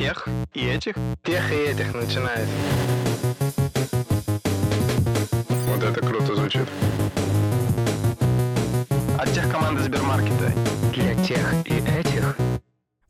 тех и этих? Тех и этих начинает. Вот это круто звучит. От тех команды Сбермаркета. Для тех и этих.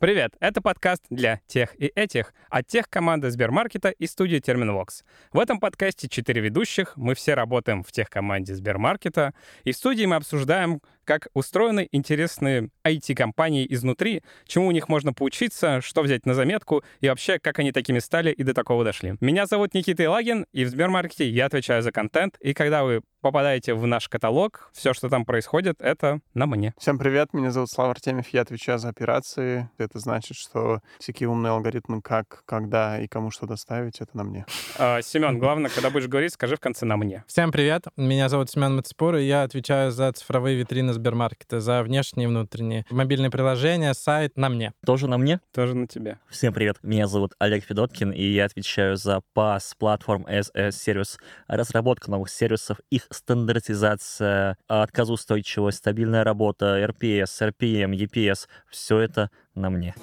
Привет! Это подкаст для тех и этих от тех команды Сбермаркета и студии Терминвокс. В этом подкасте четыре ведущих, мы все работаем в тех команде Сбермаркета, и в студии мы обсуждаем, как устроены интересные IT-компании изнутри, чему у них можно поучиться, что взять на заметку и вообще, как они такими стали и до такого дошли. Меня зовут Никита Илагин, и в Сбермаркете я отвечаю за контент, и когда вы попадаете в наш каталог, все, что там происходит, это на мне. Всем привет, меня зовут Слава Артемьев, я отвечаю за операции. Это значит, что всякие умные алгоритмы, как, когда и кому что доставить, это на мне. А, Семен, главное, когда будешь говорить, скажи в конце на мне. Всем привет, меня зовут Семен Мацепур, и я отвечаю за цифровые витрины Сбермаркета, за внешние и внутренние. Мобильные приложения, сайт на мне. Тоже на мне. Тоже на тебе. Всем привет, меня зовут Олег Федоткин, и я отвечаю за PaaS, Platform as a Service, разработка новых сервисов, их стандартизация, отказоустойчивость, стабильная работа, RPS, RPM, EPS, все это на мне.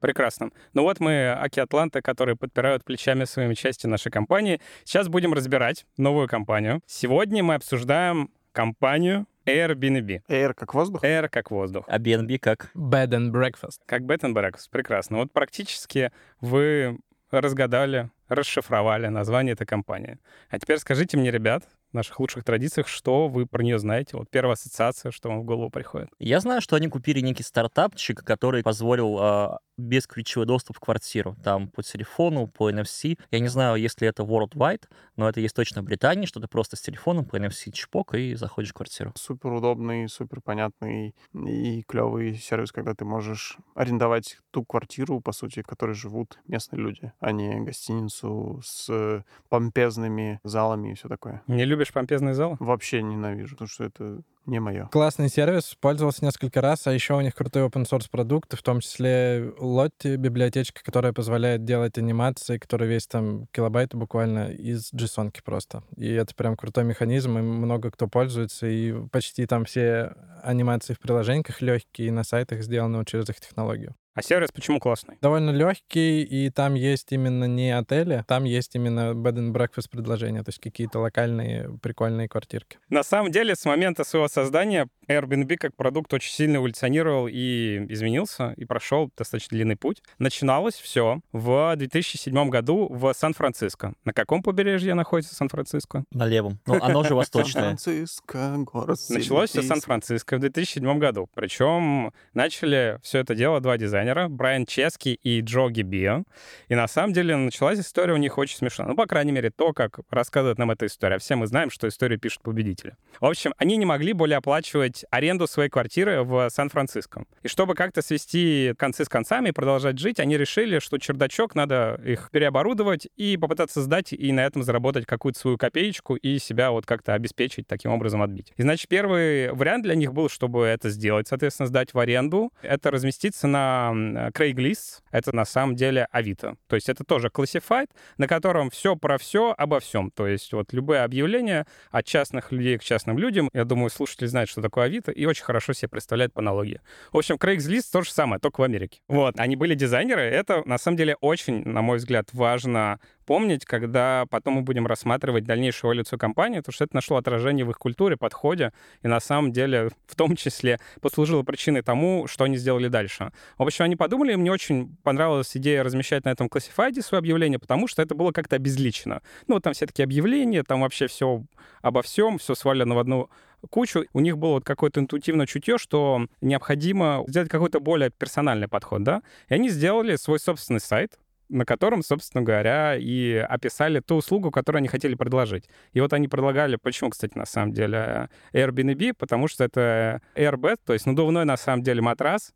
Прекрасно. Ну вот мы, Аки Атланта, которые подпирают плечами своими части нашей компании. Сейчас будем разбирать новую компанию. Сегодня мы обсуждаем компанию Airbnb. Air как воздух? Air как воздух. А BNB как? Bed and breakfast. Как bed and breakfast. Прекрасно. Вот практически вы разгадали, расшифровали название этой компании. А теперь скажите мне, ребят, наших лучших традициях, что вы про нее знаете? Вот первая ассоциация, что вам в голову приходит. Я знаю, что они купили некий стартапчик, который позволил э, бесключевой доступ в квартиру. Там по телефону, по NFC. Я не знаю, если это worldwide, но это есть точно в Британии, что ты просто с телефоном по NFC чпок и заходишь в квартиру. Супер удобный, супер понятный и клевый сервис, когда ты можешь арендовать ту квартиру, по сути, в которой живут местные люди, а не гостиницу с помпезными залами и все такое. Не любишь помпезный зал? Вообще ненавижу, потому что это не мое. Классный сервис, пользовался несколько раз, а еще у них крутой open source продукт, в том числе Lottie, библиотечка, которая позволяет делать анимации, которые весит там килобайты буквально из JSON просто. И это прям крутой механизм, и много кто пользуется, и почти там все анимации в приложениях легкие, и на сайтах сделаны вот через их технологию. А сервис почему классный? Довольно легкий, и там есть именно не отели, там есть именно bed and breakfast предложения, то есть какие-то локальные прикольные квартирки. На самом деле, с момента своего создания Airbnb как продукт очень сильно эволюционировал и изменился, и прошел достаточно длинный путь. Начиналось все в 2007 году в Сан-Франциско. На каком побережье находится Сан-Франциско? На левом. Ну, оно же восточное. Сан-Франциско, город Началось все в Сан Сан-Франциско в 2007 году. Причем начали все это дело два дизайнера, Брайан Чески и Джо Гибио. И на самом деле началась история у них очень смешная. Ну, по крайней мере, то, как рассказывает нам эта история. Все мы знаем, что историю пишут победители. В общем, они не могли более оплачивать аренду своей квартиры в Сан-Франциско. И чтобы как-то свести концы с концами и продолжать жить, они решили, что чердачок надо их переоборудовать и попытаться сдать и на этом заработать какую-то свою копеечку и себя вот как-то обеспечить, таким образом отбить. И, значит, первый вариант для них был, чтобы это сделать, соответственно, сдать в аренду, это разместиться на Craigslist, это на самом деле Авито. То есть это тоже classified, на котором все про все обо всем. То есть вот любые объявления от частных людей к частным людям. Я думаю, слушатель знает, что такое Авито, и очень хорошо себе представляет по аналогии. В общем, Craigslist то же самое, только в Америке. Вот, они были дизайнеры. Это, на самом деле, очень, на мой взгляд, важно помнить, когда потом мы будем рассматривать дальнейшую эволюцию компании, потому что это нашло отражение в их культуре, подходе, и на самом деле в том числе послужило причиной тому, что они сделали дальше. В общем, они подумали, и мне очень понравилась идея размещать на этом классифайде свое объявление, потому что это было как-то обезличено. Ну, там все такие объявления, там вообще все обо всем, все свалено в одну кучу. У них было вот какое-то интуитивное чутье, что необходимо сделать какой-то более персональный подход, да? И они сделали свой собственный сайт, на котором, собственно говоря, и описали ту услугу, которую они хотели предложить. И вот они предлагали, почему, кстати, на самом деле, Airbnb, потому что это Airbed, то есть надувной, на самом деле, матрас,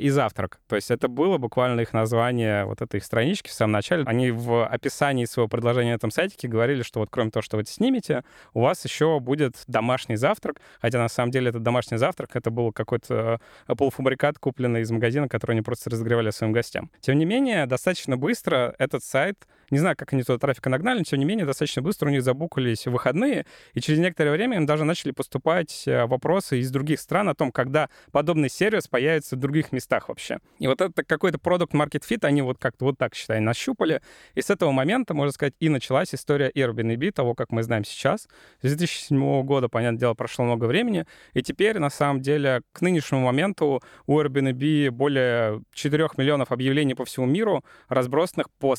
и завтрак. То есть это было буквально их название вот этой их странички в самом начале. Они в описании своего предложения на этом сайтике говорили, что вот кроме того, что вы это снимете, у вас еще будет домашний завтрак, хотя на самом деле этот домашний завтрак это был какой-то э, полуфабрикат, купленный из магазина, который они просто разогревали своим гостям. Тем не менее, достаточно быстро этот сайт Не знаю, как они туда трафика нагнали, но тем не менее достаточно быстро у них забукались выходные, и через некоторое время им даже начали поступать э, вопросы из других стран о том, когда подобный сервис появится в других местах вообще. И вот это какой-то продукт market fit они вот как-то вот так, считай, нащупали. И с этого момента, можно сказать, и началась история Airbnb, того, как мы знаем сейчас. С 2007 года, понятное дело, прошло много времени, и теперь, на самом деле, к нынешнему моменту у Airbnb более 4 миллионов объявлений по всему миру, разбросанных по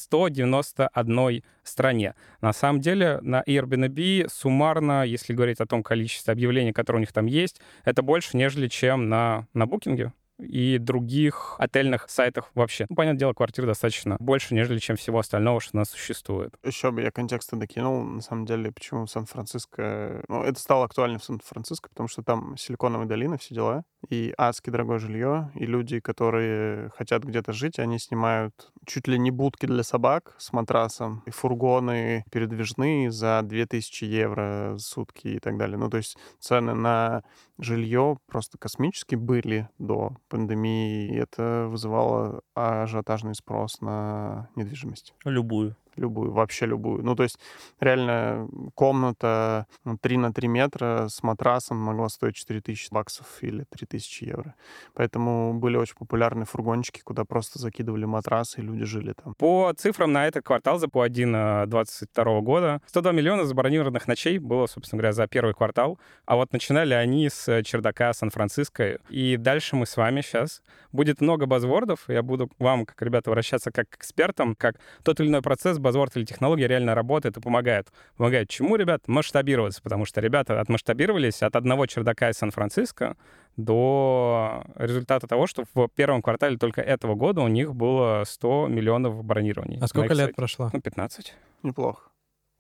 191 стране. На самом деле на Airbnb суммарно, если говорить о том количестве объявлений, которые у них там есть, это больше, нежели чем на, на Booking и других отельных сайтах вообще. Ну, понятное дело, квартир достаточно больше, нежели чем всего остального, что у нас существует. Еще бы я контекста докинул, на самом деле, почему Сан-Франциско... Ну, это стало актуально в Сан-Франциско, потому что там силиконовая долина, все дела, и адски дорогое жилье, и люди, которые хотят где-то жить, они снимают чуть ли не будки для собак с матрасом, и фургоны передвижные за 2000 евро в сутки и так далее. Ну, то есть цены на жилье просто космические были до пандемии, это вызывало ажиотажный спрос на недвижимость. Любую. Любую, вообще любую. Ну, то есть реально комната 3 на 3 метра с матрасом могла стоить 4000 баксов или 3000 евро. Поэтому были очень популярны фургончики, куда просто закидывали матрасы, и люди жили там. По цифрам на этот квартал за по 1 22 года 102 миллиона забронированных ночей было, собственно говоря, за первый квартал. А вот начинали они с чердака Сан-Франциско. И дальше мы с вами сейчас. Будет много базвордов. Я буду вам, как ребята, вращаться как к экспертам, как тот или иной процесс базворд или технология реально работает и помогает. Помогает чему, ребят? Масштабироваться, потому что ребята отмасштабировались от одного чердака из Сан-Франциско до результата того, что в первом квартале только этого года у них было 100 миллионов бронирований. А сколько лет прошло? Ну, 15. Неплохо.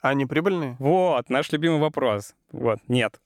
А они прибыльные? Вот, наш любимый вопрос. Вот, нет.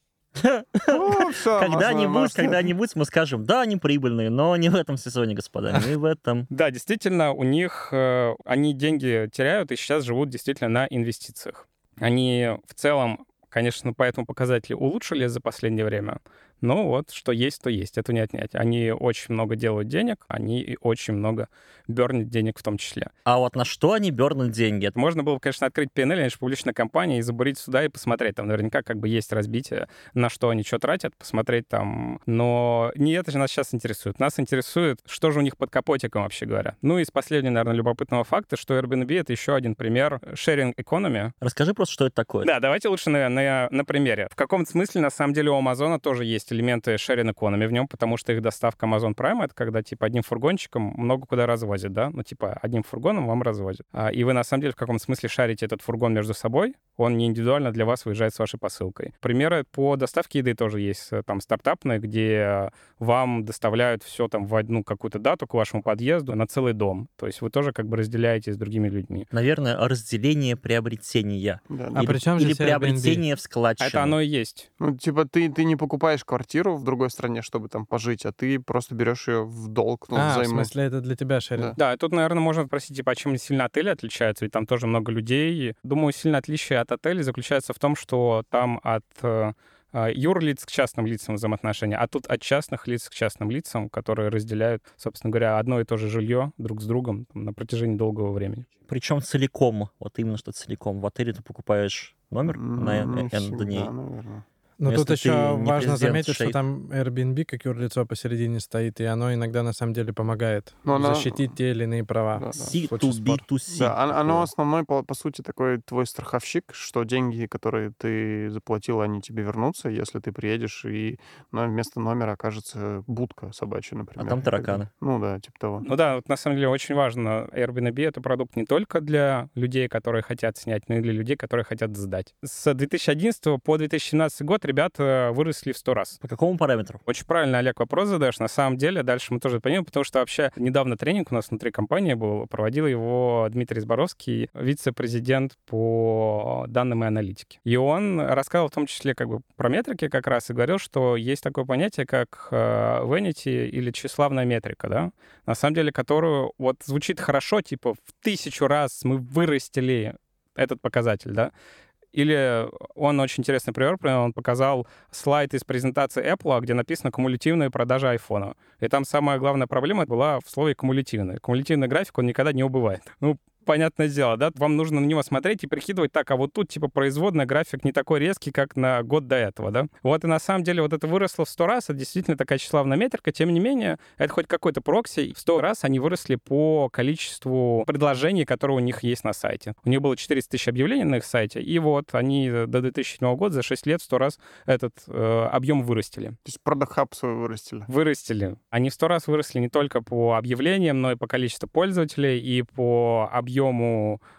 Ну, Когда-нибудь, когда-нибудь мы скажем, да, они прибыльные, но не в этом сезоне, господа, не в этом. Да, действительно, у них э, они деньги теряют и сейчас живут действительно на инвестициях. Они в целом, конечно, по этому показателю улучшили за последнее время, но вот что есть, то есть, это не отнять. Они очень много делают денег, они и очень много бернят денег в том числе. А вот на что они бернут деньги? Можно было бы, конечно, открыть PNL, они же публичная компания, и забурить сюда и посмотреть. Там наверняка как бы есть разбитие, на что они что тратят, посмотреть там. Но не это же нас сейчас интересует. Нас интересует, что же у них под капотиком, вообще говоря. Ну и с последнего, наверное, любопытного факта, что Airbnb — это еще один пример sharing economy. Расскажи просто, что это такое. Да, давайте лучше на, на, на примере. В каком-то смысле, на самом деле, у Амазона тоже есть элементы sharing economy в нем, потому что их доставка Amazon Prime — это когда, типа, одним фургончиком много куда развозят, да? Ну, типа, одним фургоном вам развозят. А, и вы, на самом деле, в каком смысле шарите этот фургон между собой, он не индивидуально для вас выезжает с вашей посылкой. Примеры по доставке еды тоже есть. э, Там стартапные, где вам доставляют все там в одну какую-то дату к вашему подъезду на целый дом. То есть вы тоже как бы разделяете с другими людьми. Наверное, разделение приобретения. Да, А или, при чем или Airbnb? приобретение в А складчину. это оно и есть. Ну, типа, ты, ты не покупаешь квартиру в другой стране, чтобы там пожить, а ты просто берешь ее в долг, ну, а, в взаймы. смысле, это для тебя шеринг. Да. Да, тут, наверное, можно спросить, типа, а чем сильно отели отличаются? Ведь там тоже много людей. Думаю, сильное отличие от отелей заключается в том, что там от э, э, юрлиц к частным лицам взаимоотношения, а тут от частных лиц к частным лицам, которые разделяют, собственно говоря, одно и то же жилье друг с другом там, на протяжении долгого времени. Причем целиком. Вот именно что целиком. В отеле ты покупаешь номер на N всегда, дней. наверное. Но Если тут еще важно заметить, что Шейх. там Airbnb как юрлицо посередине стоит, и оно иногда на самом деле помогает Но она- защитить те или иные права. Да, да. в случае спора. C2B2C. Да, оно, оно основной, по, по сути, такой твой страховщик, что деньги, которые ты заплатил, они тебе вернутся, если ты приедешь, и на, вместо номера окажется будка собачья, например. А там тараканы. Ну да, типа того. Ну да, вот на самом деле очень важно. Airbnb — это продукт не только для людей, которые хотят снять, но и для людей, которые хотят сдать. С 2011 по 2017 год ребята выросли в 100 раз. По какому параметру? Очень правильно, Олег, вопрос задаешь. На самом деле, дальше мы тоже понимаем, потому что вообще недавно тренинг у нас внутри компании был, проводил его Дмитрий Зборовский, вице-президент по данным и аналитике. И он рассказывал в том числе как бы про метрики как раз и говорил, что есть такое понятие, как э, vanity или тщеславная метрика, да, на самом деле, которую вот звучит хорошо, типа в тысячу раз мы вырастили этот показатель, да, или он очень интересный пример, он показал слайд из презентации Apple, где написано «кумулятивные продажи айфона». И там самая главная проблема была в слове «кумулятивный». Кумулятивный график, он никогда не убывает. Ну, понятное дело, да, вам нужно на него смотреть и прикидывать, так, а вот тут, типа, производный график не такой резкий, как на год до этого, да. Вот и на самом деле вот это выросло в 100 раз, это действительно такая тщеславная метрика, тем не менее, это хоть какой-то прокси, в 100 раз они выросли по количеству предложений, которые у них есть на сайте. У них было 400 тысяч объявлений на их сайте, и вот они до 2007 года за 6 лет в 100 раз этот э, объем вырастили. То есть Product Hub свой вырастили. Вырастили. Они в 100 раз выросли не только по объявлениям, но и по количеству пользователей, и по объему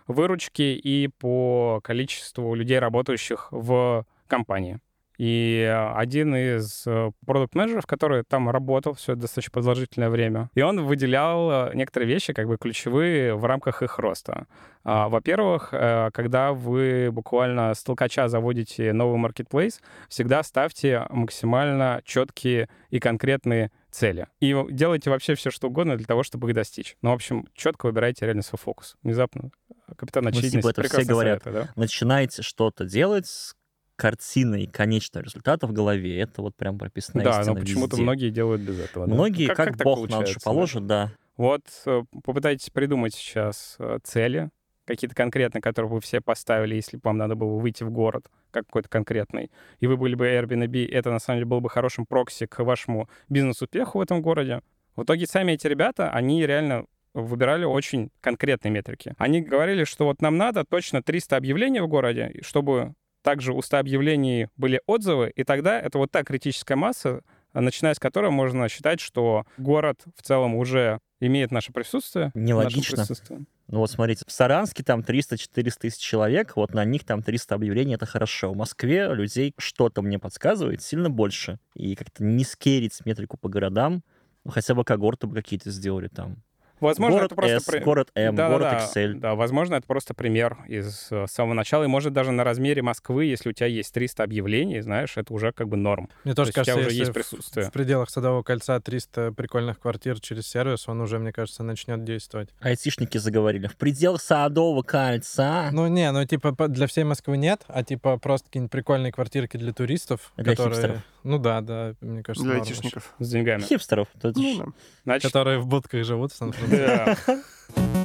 выручки, и по количеству людей, работающих в компании. И один из продукт-менеджеров, который там работал все достаточно продолжительное время, и он выделял э, некоторые вещи, как бы ключевые в рамках их роста. А, Во-первых, э, когда вы буквально с толкача заводите новый marketplace, всегда ставьте максимально четкие и конкретные цели. И делайте вообще все, что угодно для того, чтобы их достичь. Ну, в общем, четко выбирайте реально свой фокус. Внезапно капитан Ну, типа, это все говорят. советует, да? Начинайте что-то делать с картиной конечного результата в голове. Это вот прям прописано Да, но почему-то везде. многие делают без этого. да. Многие, как, так бог на душу получается, да? положит, да. Вот э, попытайтесь придумать сейчас э, цели, какие-то конкретные, которые вы все поставили, если бы вам надо было выйти в город, как какой-то конкретный, и вы были бы Airbnb, это на самом деле был бы хорошим прокси к вашему бизнес-успеху в этом городе. В итоге сами эти ребята, они реально выбирали очень конкретные метрики. Они говорили, что вот нам надо точно 300 объявлений в городе, чтобы также у 100 объявлений были отзывы, и тогда это вот та критическая масса, начиная с которой можно считать, что город в целом уже имеет наше присутствие. наше Нелогично. присутствие. Ну вот смотрите, в Саранске там 300-400 тысяч человек, вот на них там 300 объявлений, это хорошо. В Москве людей что-то мне подсказывает сильно больше. И как-то не скерить метрику по городам, ну, хотя бы когорты бы какие-то сделали там. Возможно, город это просто... S, при- город M, Да, город да, Excel. Да, возможно, это просто пример из э, самого начала. И может даже на размере Москвы, если у тебя есть 300 объявлений, знаешь, это уже как бы норм. Мне То тоже есть у тебя кажется, уже если есть в- присутствие. в пределах Садового кольца 300 прикольных квартир через сервис, он уже, мне кажется, начнет действовать. Айтишники заговорили. В пределах Садового кольца. Ну, не, ну, типа, для всей Москвы нет, а, типа, просто какие-нибудь прикольные квартирки для туристов, Для которые... хипстеров. Ну, да, да, мне кажется, Для айтишников. С деньгами. Хипстеров. Ну, да. Значит, Которые в будках живут в Сан-Франциско. да.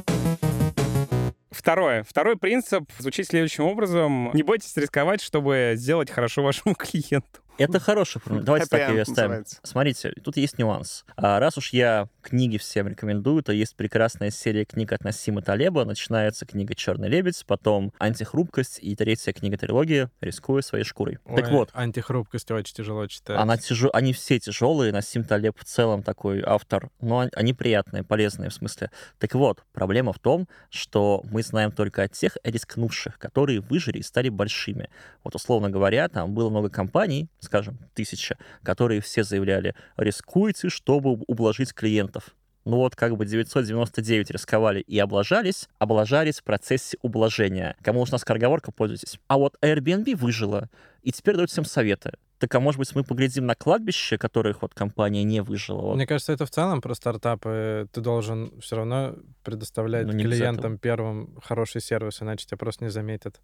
Второе. Второй принцип звучит следующим образом. Не бойтесь рисковать, чтобы сделать хорошо вашему клиенту. Это хороший пример. Давайте Happy так ее оставим. называется. Смотрите, тут есть нюанс. А раз уж я книги всем рекомендую, то есть прекрасная серия книг от Насима Талеба. Начинается книга «Черный лебедь», потом «Антихрупкость» и третья книга трилогии «Рискуя своей шкурой». так вот, Антихрупкость очень тяжело читать. она они все тяжелые, Насим Талеб в целом такой автор, но он- они приятные, полезные в смысле. Так вот, проблема в том, что мы знаем только о тех рискнувших, которые выжили и стали большими. Вот, условно говоря, там было много компаний, скажем, тысяча, которые все заявляли, рискуйте, чтобы ублажить клиентов. Ну вот как бы 999 рисковали и облажались, облажались в процессе ублажения. Кому нужна скороговорка, пользуйтесь. А вот Airbnb выжила, и теперь дают всем советы. Так а может быть мы поглядим на кладбище, которых вот компания не выжила? Вот. Мне кажется, это в целом про стартапы. Ты должен все равно предоставлять Ну, клиентам первым хороший сервис, иначе тебя просто не заметят.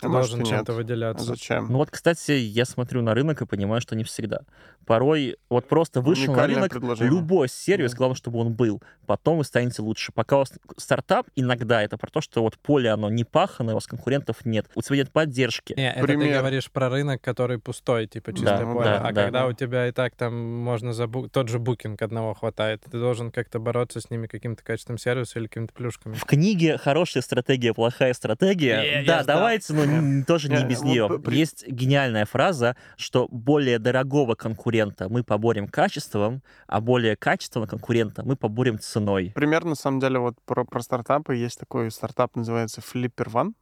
Ты А должен чем-то нет. А выделяться. Зачем? Ну вот, кстати, я смотрю на рынок и понимаю, что не всегда. Порой вот просто вышел на рынок предложение. любой сервис, Да. главное, чтобы он был. Потом вы станете лучше. Пока у вас стартап, иногда это про то, что вот поле, оно не пахано, у вас конкурентов нет. У тебя нет поддержки. Не, это ты Пример. говоришь про рынок, который пустой, типа чистое Да, поле. да, а да. когда у тебя и так там можно забу... тот же букинг одного хватает, ты должен как-то бороться с ними каким-то качеством сервиса или какими-то плюшками. В книге «Хорошая стратегия, плохая стратегия». Я да, давайте, ну, н- тоже не Не, без нее. Есть гениальная фраза, что более дорогого конкурента мы поборем качеством, а более качественного конкурента мы поборем ценой. Пример, на самом деле, вот про, про стартапы. Есть такой стартап, называется Flipper One.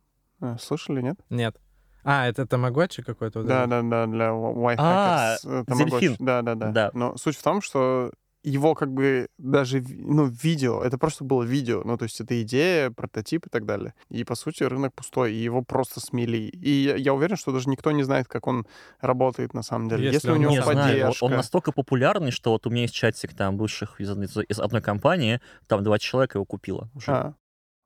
Э, Слышали, нет? Нет. А, это тамагочи какой-то? Да, да, да, для Wi-Fi. А, Зельфин. Да, да, Да. Но суть в том, что его как бы даже, ну, видео, это просто было видео, ну, то есть это идея, прототип и так далее. И, по сути, рынок пустой, и его просто смели. И я, я уверен, что даже никто не знает, как он работает на самом деле. Если Если, у него Не знаю, поддержка... он, он настолько популярный, что вот у меня есть чатик там бывших из, одной- из одной компании, там два человека его купило уже. А,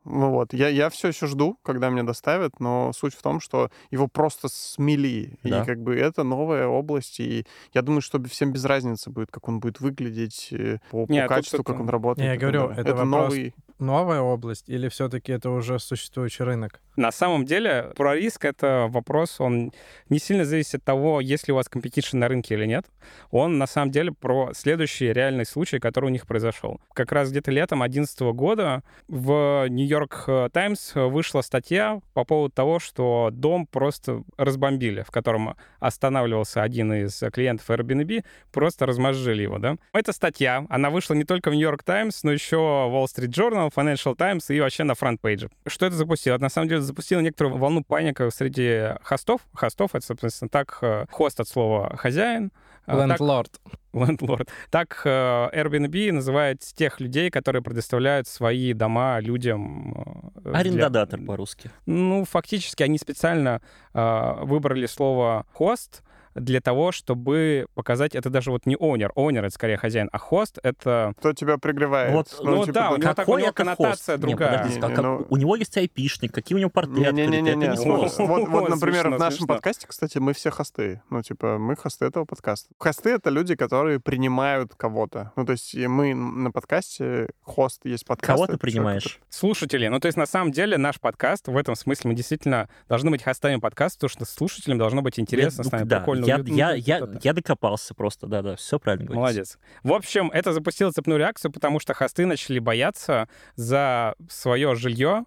ну вот, я, я все еще жду, когда мне доставят, но суть в том, что его просто смели. Да. И как бы это новая область, и я думаю, что всем без разницы будет, как он будет выглядеть, э, по, по тут качеству, это- как он работает. Не, я говорю, далее. это вопрос- новый... новая область или все-таки это уже существующий рынок? На самом деле, про риск — это вопрос, он не сильно зависит от того, есть ли у вас competition на рынке или нет. Он, на самом деле, про следующий реальный случай, который у них произошел. Как раз где-то летом 2011 года в Нью-Йорк Таймс вышла статья по поводу того, что дом просто разбомбили, в котором останавливался один из клиентов Airbnb, просто размозжили его, да. Эта статья, она вышла не только в Нью-Йорк Таймс, но еще Wall Street Journal, Financial Times и вообще на фронт-пейдже. Что это запустило? Это, на самом деле, запустило некоторую волну паника среди хостов. Хостов — это, соответственно, так, э, хост от слова «хозяин», так- Лендлорд. Landlord. Так э, Airbnb называет тех людей, которые предоставляют свои дома людям. э, для- Арендодатор по-русски. Ну, фактически они специально э, выбрали слово «хост», для того, чтобы показать, это даже вот не owner, owner — это скорее хозяин, а хост — это... Кто тебя пригревает? Вот, ну да, у него так- у него это коннотация хост? Другая. Не, а не, как- ну- у него есть айпишник, какие у него портреты, Не-не-не-не, это не вот, вот, вот, например, в нашем подкасте, кстати, мы все хосты. Ну, типа, мы хосты этого подкаста. Хосты — это люди, которые принимают кого-то. Ну, то есть мы на подкасте, хост есть подкаст. Кого ты принимаешь? Слушатели. Ну, то есть, на самом деле, наш подкаст, в этом смысле, мы действительно должны быть хостами подкаста, потому что слушателям должно быть интересно, Ну, с нами да, прикольно. я, уютно. я, я, я докопался просто, да-да, все правильно говорите. Молодец. В общем, это запустило цепную реакцию, потому что хосты начали бояться за свое жилье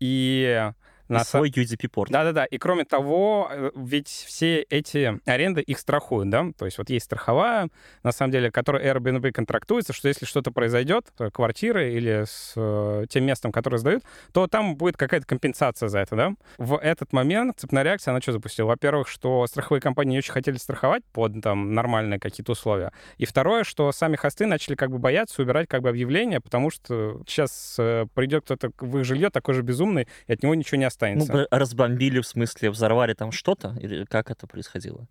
И на са- свой UDP-порт. Да-да-да. И кроме того, э, ведь все эти аренды их страхуют, да? То есть вот есть страховая, на самом деле, которая Airbnb контрактуется, что если что-то произойдет, с квартирой или с э, тем местом, которое сдают, то там будет какая-то компенсация за это, да? В этот момент цепная реакция, она что запустила? Во-первых, что страховые компании не очень хотели страховать под там нормальные какие-то условия. И второе, что сами хосты начали как бы бояться убирать как бы объявления, потому что сейчас э, придет кто-то в их жилье такой же безумный, и от него ничего не останется. б- разбомбили, в смысле, взорвали там что-то? Или как это происходило?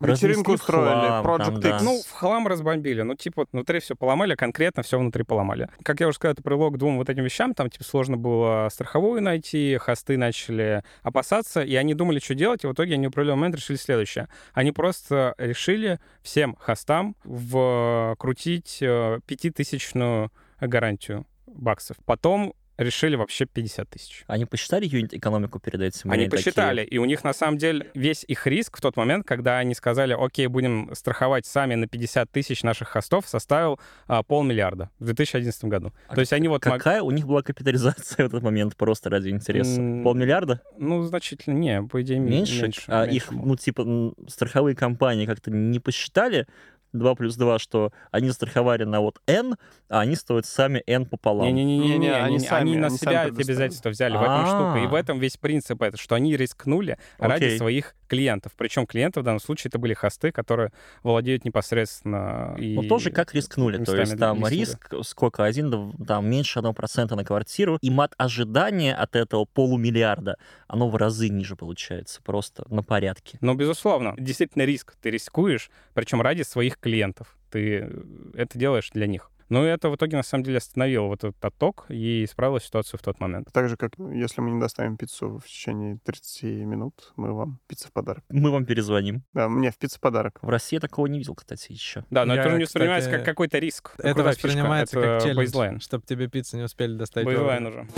Вечеринку устроили, хлам, Project там, X. да. Ну, в хлам разбомбили. Ну, типа, внутри все поломали, конкретно все внутри поломали. Как я уже сказал, это привело к двум вот этим вещам. Там, типа, сложно было страховую найти, хосты начали опасаться, и они думали, что делать, и в итоге они определенный момент решили следующее. Они просто решили всем хостам вкрутить э, пятитысячную гарантию баксов. Потом решили вообще 50 тысяч. Они посчитали юнит-экономику перед этим? Они Или такие, посчитали, и у них на самом деле весь их риск в тот момент, когда они сказали, окей, будем страховать сами на 50 тысяч наших хостов, составил а, полмиллиарда в 2011 году. А То есть они вот... мог- Какая у них была капитализация в этот момент, просто ради интереса? М, Полмиллиарда? Ну, значительно, не, по идее, Меньше? меньше. а меньше их, ну, типа, страховые компании как-то не посчитали 2 плюс 2, что они застраховали на вот N, а они стоят сами N пополам. Не-не-не, Не-не, они, они они сами- на они себя сами эти обязательства взяли. В этом штука. И в А. этом весь принцип это, что они рискнули ради своих клиентов. Причем клиенты в данном случае это были хосты, которые владеют непосредственно и Ну, тоже как рискнули. То есть там листинга. риск, сколько, один, там меньше 1% на квартиру. И мат ожидания от этого полумиллиарда, оно в разы ниже получается, просто на порядке. Ну, безусловно, действительно риск. Ты рискуешь, причем ради своих клиентов. Ты э, это делаешь для них. Но это в итоге, на самом деле, остановило вот этот отток и исправило ситуацию в тот момент. Так же, как ну, если мы не доставим пиццу в течение 30 минут, мы вам пицца в подарок. Мы вам перезвоним. Да, мне в пицца подарок. В России я такого не видел, кстати, еще. Да, но Я, это уже не воспринимается кстати, как какой-то риск. Это крутая фишка. воспринимается Это как челлендж, baseline. чтобы тебе пиццу не успели доставить. Baseline уже.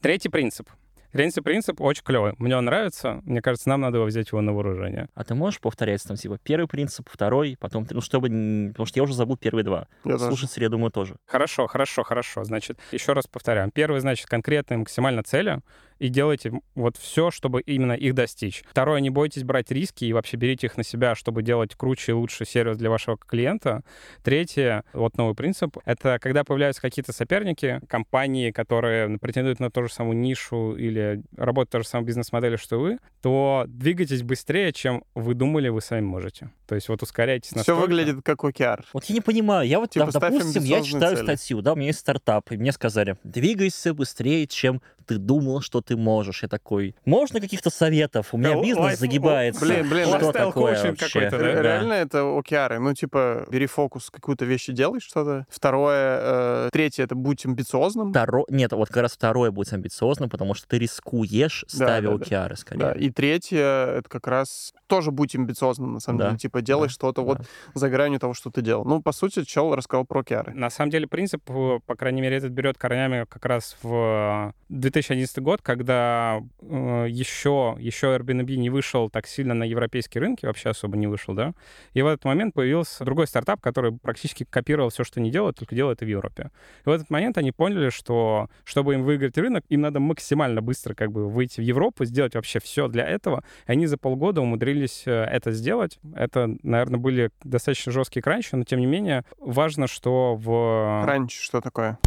Третий принцип. Третий принцип очень клевый. Мне он нравится. Мне кажется, нам надо его взять его на вооружение. А ты можешь повторять там, типа, первый принцип, второй, потом... Ну, чтобы... Потому что я уже забыл первые два. Я тоже. Слушатели, я думаю, тоже. Хорошо, хорошо, хорошо. Значит, еще раз повторяем. Первый, значит, конкретные максимально цели и делайте вот все, чтобы именно их достичь. Второе, не бойтесь брать риски и вообще берите их на себя, чтобы делать круче и лучше сервис для вашего клиента. Третье, вот новый принцип, это когда появляются какие-то соперники, компании, которые претендуют на ту же самую нишу или работают в той же самой бизнес-модели, что вы, то двигайтесь быстрее, чем вы думали, вы сами можете. То есть вот ускоряйтесь Все настолько. выглядит как океар. Вот я не понимаю, я вот, Типа, там, допустим, я читаю цели. статью, да, у меня есть стартап, и мне сказали, двигайся быстрее, чем ты думал, что ты можешь. Я такой, можно каких-то советов? У меня Да, бизнес лайф- загибается. блин, блин, что такое вообще? да? Ре- Реально это океары. Ну, типа, бери фокус, какую-то вещь делай что-то. Второе, э, третье, это будь амбициозным. Второ... Нет, вот как раз второе будет амбициозно, потому что ты рискуешь, ставя да, да. океары, скорее. Да, и третье, это как раз тоже будь амбициозным, на самом Да, деле. Типа, делай да, что-то да. вот за гранью того, что ты делал. Ну, по сути, чел рассказал про океары. На самом деле принцип, э, по крайней мере, этот берет корнями как раз в 2011 год, когда э, еще, еще Airbnb не вышел так сильно на европейские рынки, вообще особо не вышел, да. И в этот момент появился другой стартап, который практически копировал все, что они делают, только делает это в Европе. И в этот момент они поняли, что чтобы им выиграть рынок, им надо максимально быстро как бы выйти в Европу, сделать вообще все для этого. И они за полгода умудрились э, это сделать. Это, наверное, были достаточно жесткие кранчи, но тем не менее важно, что в Кранч, что такое?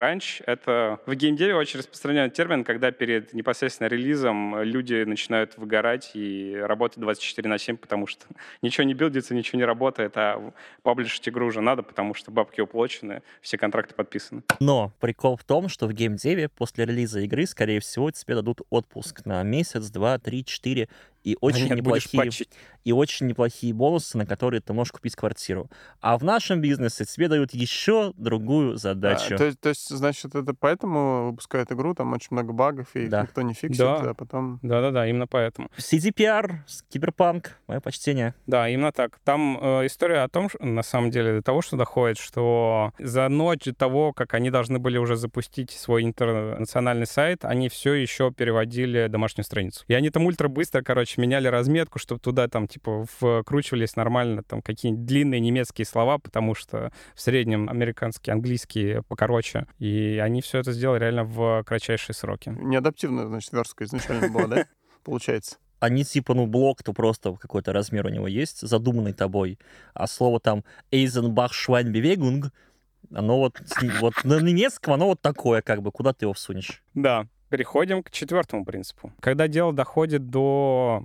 Ранч — это в геймдеве очень распространенный термин, когда перед непосредственно релизом люди начинают выгорать и работать 24 на 7, потому что ничего не билдится, ничего не работает, а паблишить игру уже надо, потому что бабки уплочены, все контракты подписаны. Но прикол в том, что в геймдеве после релиза игры, скорее всего, тебе дадут отпуск на месяц, два, три, четыре и очень А неплохие и очень неплохие бонусы, на которые ты можешь купить квартиру. А в нашем бизнесе тебе дают еще другую А, задачу. то, есть- то есть, значит, это поэтому выпускают игру, там очень много багов, и Да. никто не фиксит, Да. а потом... Да-да-да, именно поэтому. CDPR, Cyberpunk, мое почтение. Да, именно так. Там э, история о том, что, на самом деле, до того, что доходит, что за ночь до того, как они должны были уже запустить свой интернациональный сайт, они все еще переводили домашнюю страницу. И они там ультра быстро, короче, меняли разметку, чтобы туда там, типа, вкручивались нормально там какие-нибудь длинные немецкие слова, потому что в среднем американские, английские покороче. И они все это сделали реально в кратчайшие сроки. Неадаптивная, значит, верстка изначально была, да? Получается. Они типа, ну, блок, то просто какой-то размер у него есть, задуманный тобой. А слово там Eisenbach Schweinbewegung, оно вот, вот на немецком оно вот такое, как бы, куда ты его всунешь? Да. Переходим к четвертому принципу. Когда дело доходит до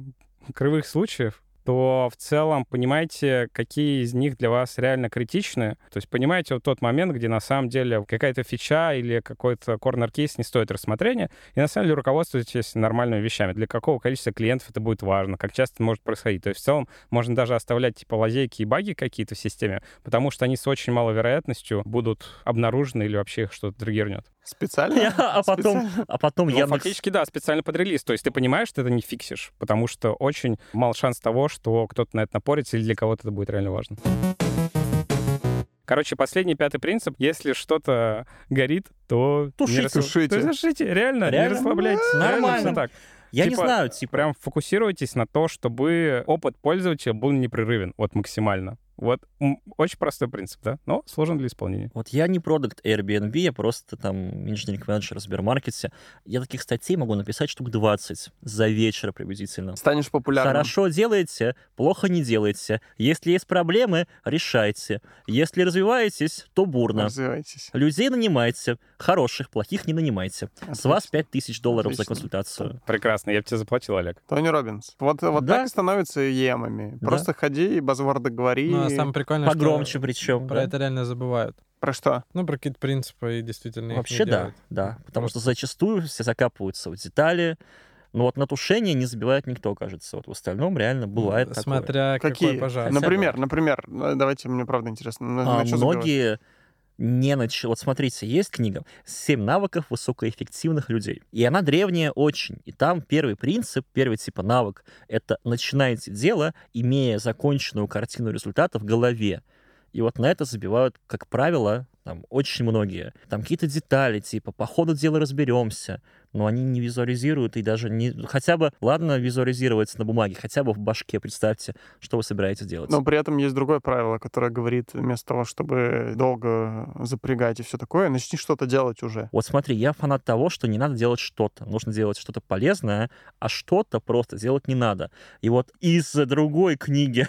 кривых случаев, то в целом понимаете, какие из них для вас реально критичны. То есть понимаете вот тот момент, где на самом деле какая-то фича или какой-то корнер-кейс не стоит рассмотрения, и на самом деле руководствуетесь нормальными вещами. Для какого количества клиентов это будет важно, как часто это может происходить. То есть в целом можно даже оставлять типа лазейки и баги какие-то в системе, потому что они с очень малой вероятностью будут обнаружены или вообще их что-то триггернет. Специально? А потом, а потом Ну, Яндекс... фактически, да, специально под релиз. То есть ты понимаешь, что это не фиксишь, потому что очень мал шанс того, что кто-то на это напорится или для кого-то это будет реально важно. Короче, последний пятый принцип. Если что-то горит, то... Тушите. не расслаб- Тушите. То тушите, реально, Реально? не расслабляйтесь. Ну, Реально нормально. так. Я не Типа, знаю, типа... Прям фокусируйтесь на то, чтобы опыт пользователя был непрерывен, вот максимально. Вот очень простой принцип, да, но сложен для исполнения. Вот я не продукт Airbnb, я просто там инженеринг менеджер в Сбермаркете. Я таких статей могу написать штук 20 за вечер приблизительно. Станешь популярным. Хорошо делаете, плохо не делаете. Если есть проблемы, решайте. Если развиваетесь, то бурно. Развивайтесь. Людей нанимайте, хороших, плохих не нанимайте. С вас 5000 долларов за Отлично. консультацию. Прекрасно, я бы тебе заплатил, Олег. Тони Робинс. Вот, вот Да. так и становятся емами. Да. Просто ходи и базворды говори. Ну, а самое прикольное, Погромче что причем. про да. это реально забывают. Про что? Ну, про какие-то принципы и действительно их Вообще не да, делают. да. Потому Просто- что зачастую все закапываются в детали. Но вот на тушение не забивает никто, кажется. Вот в остальном реально бывает такое. Смотря Какие? какой пожар. Например, например, ну, давайте, мне правда интересно. На, А, на чё забивать? Не начали... Вот смотрите, есть книга «Семь навыков высокоэффективных людей». И она древняя очень. И там первый принцип, первый типа навык — это начинайте дело, имея законченную картину результата в голове. И вот на это забивают, как правило, там очень многие. Там какие-то детали, типа, по ходу дела разберемся, но они не визуализируют и даже не... Хотя бы, ладно, визуализировать на бумаге, хотя бы в башке представьте, что вы собираетесь делать. Но при этом есть другое правило, которое говорит, вместо того, чтобы долго запрягать и все такое, начни что-то делать уже. Вот смотри, я фанат того, что не надо делать что-то. Нужно делать что-то полезное, а что-то просто делать не надо. И вот из другой книги,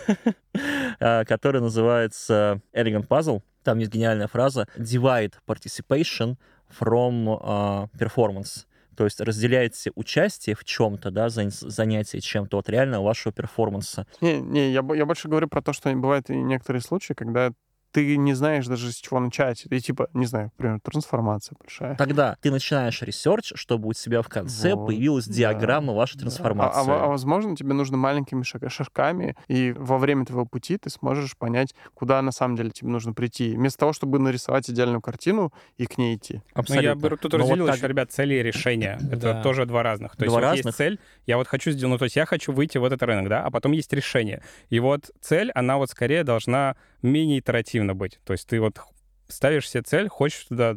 э, которая называется Elegant Puzzle, там есть гениальная фраза «Divide participation from э, performance». То есть разделяйте участие в чем-то, да, зан- занятие чем-то от реально вашего перформанса. Не, не, я, я больше говорю про то, что бывают некоторые случаи, когда ты не знаешь даже с чего начать. И типа, не знаю, например, трансформация большая. Тогда ты начинаешь research, чтобы у тебя в конце Вот, появилась да, диаграмма вашей Да. трансформации. А, а а возможно, тебе нужно маленькими шаг- шажками, и во время твоего пути ты сможешь понять, куда на самом деле тебе нужно прийти. Вместо того, чтобы нарисовать идеальную картину и к ней идти. Ну, Абсолютно. я бы тут Но вот разделил так- еще, ребят, цели и решения. Это Да. тоже два разных. То есть Два вот разных? есть цель, я вот хочу сделать, ну, то есть я хочу выйти в этот рынок, да, а потом есть решение. И вот цель, она вот скорее должна менее итеративно быть. То есть ты вот ставишь себе цель, хочешь туда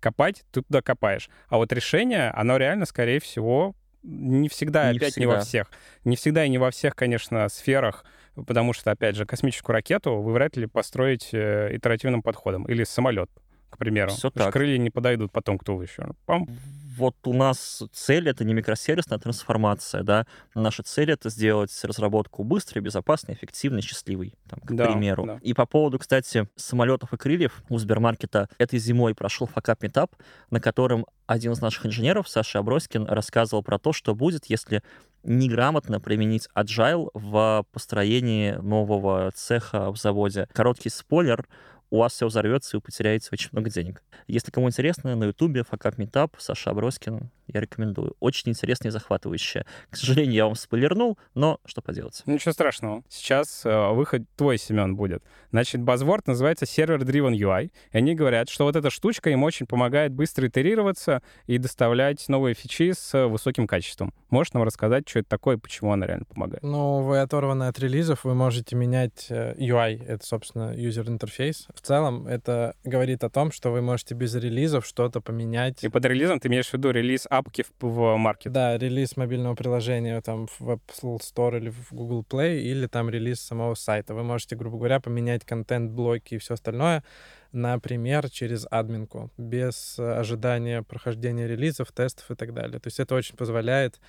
копать, ты туда копаешь. А вот решение, оно реально, скорее всего, не всегда, Не опять не во всегда. всех. Не всегда и не во всех, конечно, сферах, потому что, опять же, космическую ракету вы вряд ли построить э, итеративным подходом. Или самолет, к примеру. Что так. крылья не подойдут потом к туловищу. Пам. Вот у нас цель — это не микросервисная трансформация, да. Наша цель — это сделать разработку быстрой, безопасной, эффективной, счастливой, там, к Да, примеру. да. И по поводу, кстати, самолетов и крыльев у Сбермаркета этой зимой прошел fuckup meetup, на котором один из наших инженеров, Саша Аброськин, рассказывал про то, что будет, если неграмотно применить agile в построении нового цеха в заводе. Короткий спойлер — у вас все взорвется, и вы потеряете очень много денег. Если кому интересно, на Ютубе Fuckup Meetup, Саша Аброськин, я рекомендую. Очень интересно и захватывающе. К сожалению, я вам спойлернул, но что поделать. Ничего страшного. Сейчас э, выход твой, Семен, будет. Значит, Buzzword называется Server Driven UI. И они говорят, что вот эта штучка им очень помогает быстро итерироваться и доставлять новые фичи с э, высоким качеством. Можешь нам рассказать, что это такое и почему она реально помогает? Ну, вы оторваны от релизов, вы можете менять э, UI, это, собственно, user интерфейс. В целом, это говорит о том, что вы можете без релизов что-то поменять. И под релизом ты имеешь в виду релиз апки в, в маркет. Да, релиз мобильного приложения там в Apple Store или в Google Play, или там релиз самого сайта. Вы можете, грубо говоря, поменять контент, блоки и все остальное, например, через админку, без ожидания прохождения релизов, тестов и так далее. То есть это очень позволяет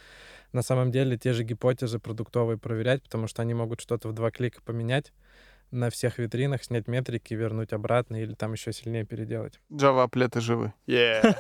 на самом деле те же гипотезы продуктовые проверять, потому что они могут что-то в два клика поменять на всех витринах, снять метрики, вернуть обратно или там еще сильнее переделать. Java аплеты живы. Yeah.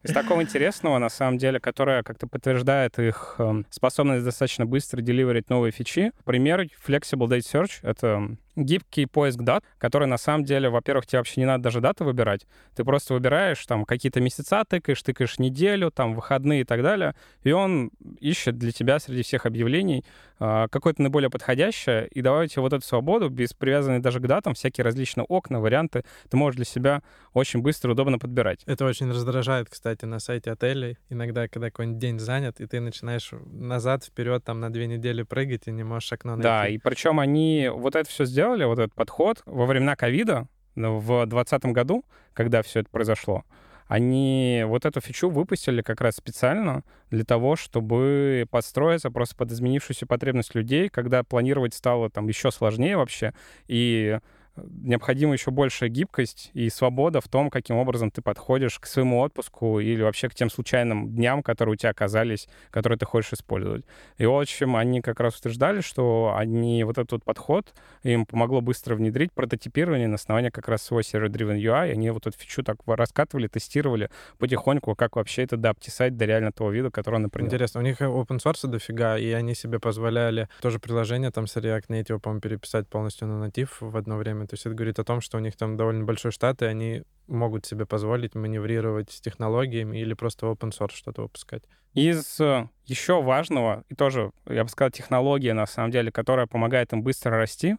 Из такого интересного, на самом деле, которое как-то подтверждает их эм, способность достаточно быстро деливерить новые фичи. Пример Flexible Date Search — это гибкий поиск дат, который на самом деле, во-первых, тебе вообще не надо даже даты выбирать. Ты просто выбираешь там какие-то месяца, тыкаешь, тыкаешь неделю, там выходные и так далее, и он ищет для тебя среди всех объявлений а, какое-то наиболее подходящее, и давая тебе вот эту свободу, без привязанной даже к датам, всякие различные окна, варианты, ты можешь для себя очень быстро и удобно подбирать. Это очень раздражает, кстати, на сайте отелей. Иногда, когда какой-нибудь день занят, и ты начинаешь назад, вперед, там на две недели прыгать, и не можешь окно найти. Да, и причем они вот это все сделали, вот этот подход. Во времена ковида ну, в 2020 году, когда все это произошло, они вот эту фичу выпустили как раз специально для того, чтобы подстроиться просто под изменившуюся потребность людей, когда планировать стало там еще сложнее вообще, и необходима еще большая гибкость и свобода в том, каким образом ты подходишь к своему отпуску или вообще к тем случайным дням, которые у тебя оказались, которые ты хочешь использовать. И, в общем, они как раз утверждали, что они вот этот вот подход им помогло быстро внедрить прототипирование на основании как раз своего Server-Driven UI. Они вот эту фичу так раскатывали, тестировали потихоньку, как вообще это доптисать до реально того вида, который он и принял. Интересно, у них open source дофига, и они себе позволяли тоже приложение там с React Native, по-моему, переписать полностью на натив в одно время. То есть это говорит о том, что у них там довольно большой штат, и они могут себе позволить маневрировать с технологиями или просто open source что-то выпускать. Из э, еще важного, и тоже, я бы сказал, технология, на самом деле, которая помогает им быстро расти,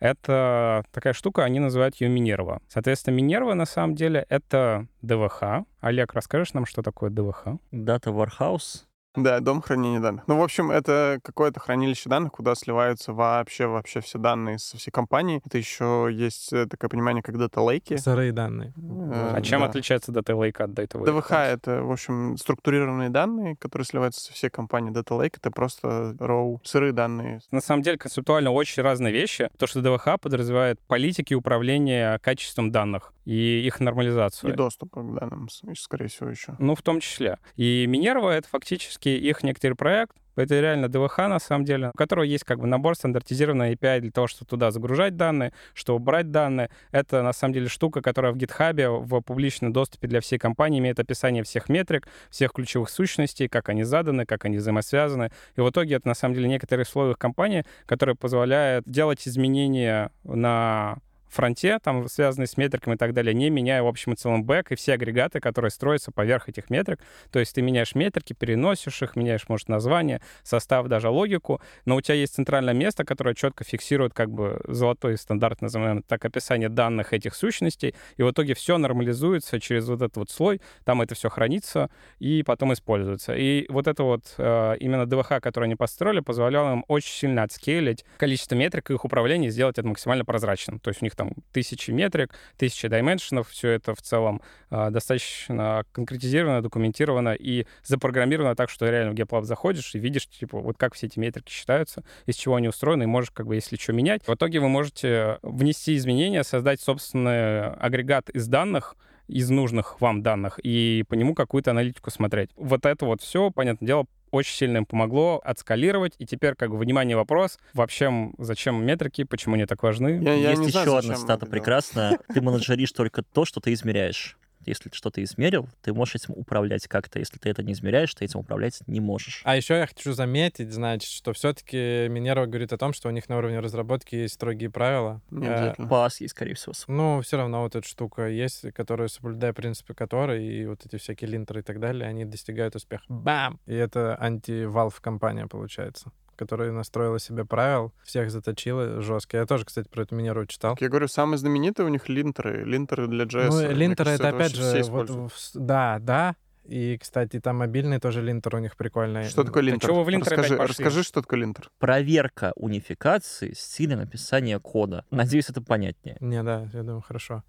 это такая штука, они называют ее Минерва. Соответственно, Минерва, на самом деле, это ДВХ. Олег, расскажешь нам, что такое ДВХ? Data Warehouse. Да, дом хранения данных. Ну, в общем, это какое-то хранилище данных, куда сливаются вообще, вообще все данные со всей компании. Это еще есть э, такое понимание, как дата-лейки. Сырые данные. Э, А чем да. отличается Lake от Data ДВХ — Warehouse? это, в общем, структурированные данные, которые сливаются со всей компании. Lake — это просто raw, сырые данные. На самом деле, концептуально очень разные вещи. То, что ДВХ подразумевает политики управления качеством данных и их И нормализацию. доступа к данным, скорее всего, еще. Ну, в том числе. И Минерва — это фактически их некоторый проект, это реально ДВХ, на самом деле, у которого есть как бы набор стандартизированной API для того, чтобы туда загружать данные, чтобы брать данные. Это, на самом деле, штука, которая в GitHub в публичном доступе для всей компании имеет описание всех метрик, всех ключевых сущностей, как они заданы, как они взаимосвязаны. И в итоге это, на самом деле, некоторые условия компании, которые позволяют делать изменения на фронте, там, связанные с метриками и так далее, не меняя в общем и целом бэк и все агрегаты, которые строятся поверх этих метрик. То есть ты меняешь метрики, переносишь их, меняешь, может, название, состав, даже логику, но у тебя есть центральное место, которое четко фиксирует как бы золотой стандарт, называемый так, описание данных этих сущностей, и в итоге все нормализуется через вот этот вот слой, там это все хранится и потом используется. И вот это вот э, именно ДВХ, который они построили, позволяло им очень сильно отскейлить количество метрик и их управления и сделать это максимально прозрачным. То есть у них там тысячи метрик, тысячи дайменшенов, все это в целом э, достаточно конкретизировано, документировано и запрограммировано так, что реально в GitLab заходишь и видишь, типа, вот как все эти метрики считаются, из чего они устроены, и можешь, как бы, если что, менять. В итоге вы можете внести изменения, создать собственный агрегат из данных, из нужных вам данных и по нему какую-то аналитику смотреть. Вот это вот все, понятное дело, очень сильно им помогло отскалировать. И теперь, как бы, внимание, вопрос. Вообще, зачем метрики, почему они так важны? Я, я Есть не еще знаю, одна цитата прекрасная. Ты менеджеришь только то, что ты измеряешь. Если ты что-то измерил, ты можешь этим управлять как-то. Если ты это не измеряешь, ты этим управлять не можешь. А еще я хочу заметить, значит, что все-таки Минерва говорит о том, что у них на уровне разработки есть строгие правила. Не Э, обязательно. Пас есть, скорее всего. Ну, все равно вот эта штука есть, которая, соблюдая принципы которой, и вот эти всякие линтеры и так далее, они достигают успеха. Бам! И это анти-валв компания получается которая настроила себе правил, всех заточила жестко. Я тоже, кстати, про эту Минеру читал. Я говорю, самые знаменитые у них линтеры. Линтеры для JS. Ну, линтеры кажется, это опять же, вот, в- да, да. И, кстати, там мобильный тоже линтер у них прикольный. Что такое линтер? чего вы в линтер расскажи, опять пошли? расскажи, что такое линтер. Проверка унификации стиля написания кода. Надеюсь, это понятнее. Не, да, я думаю, хорошо.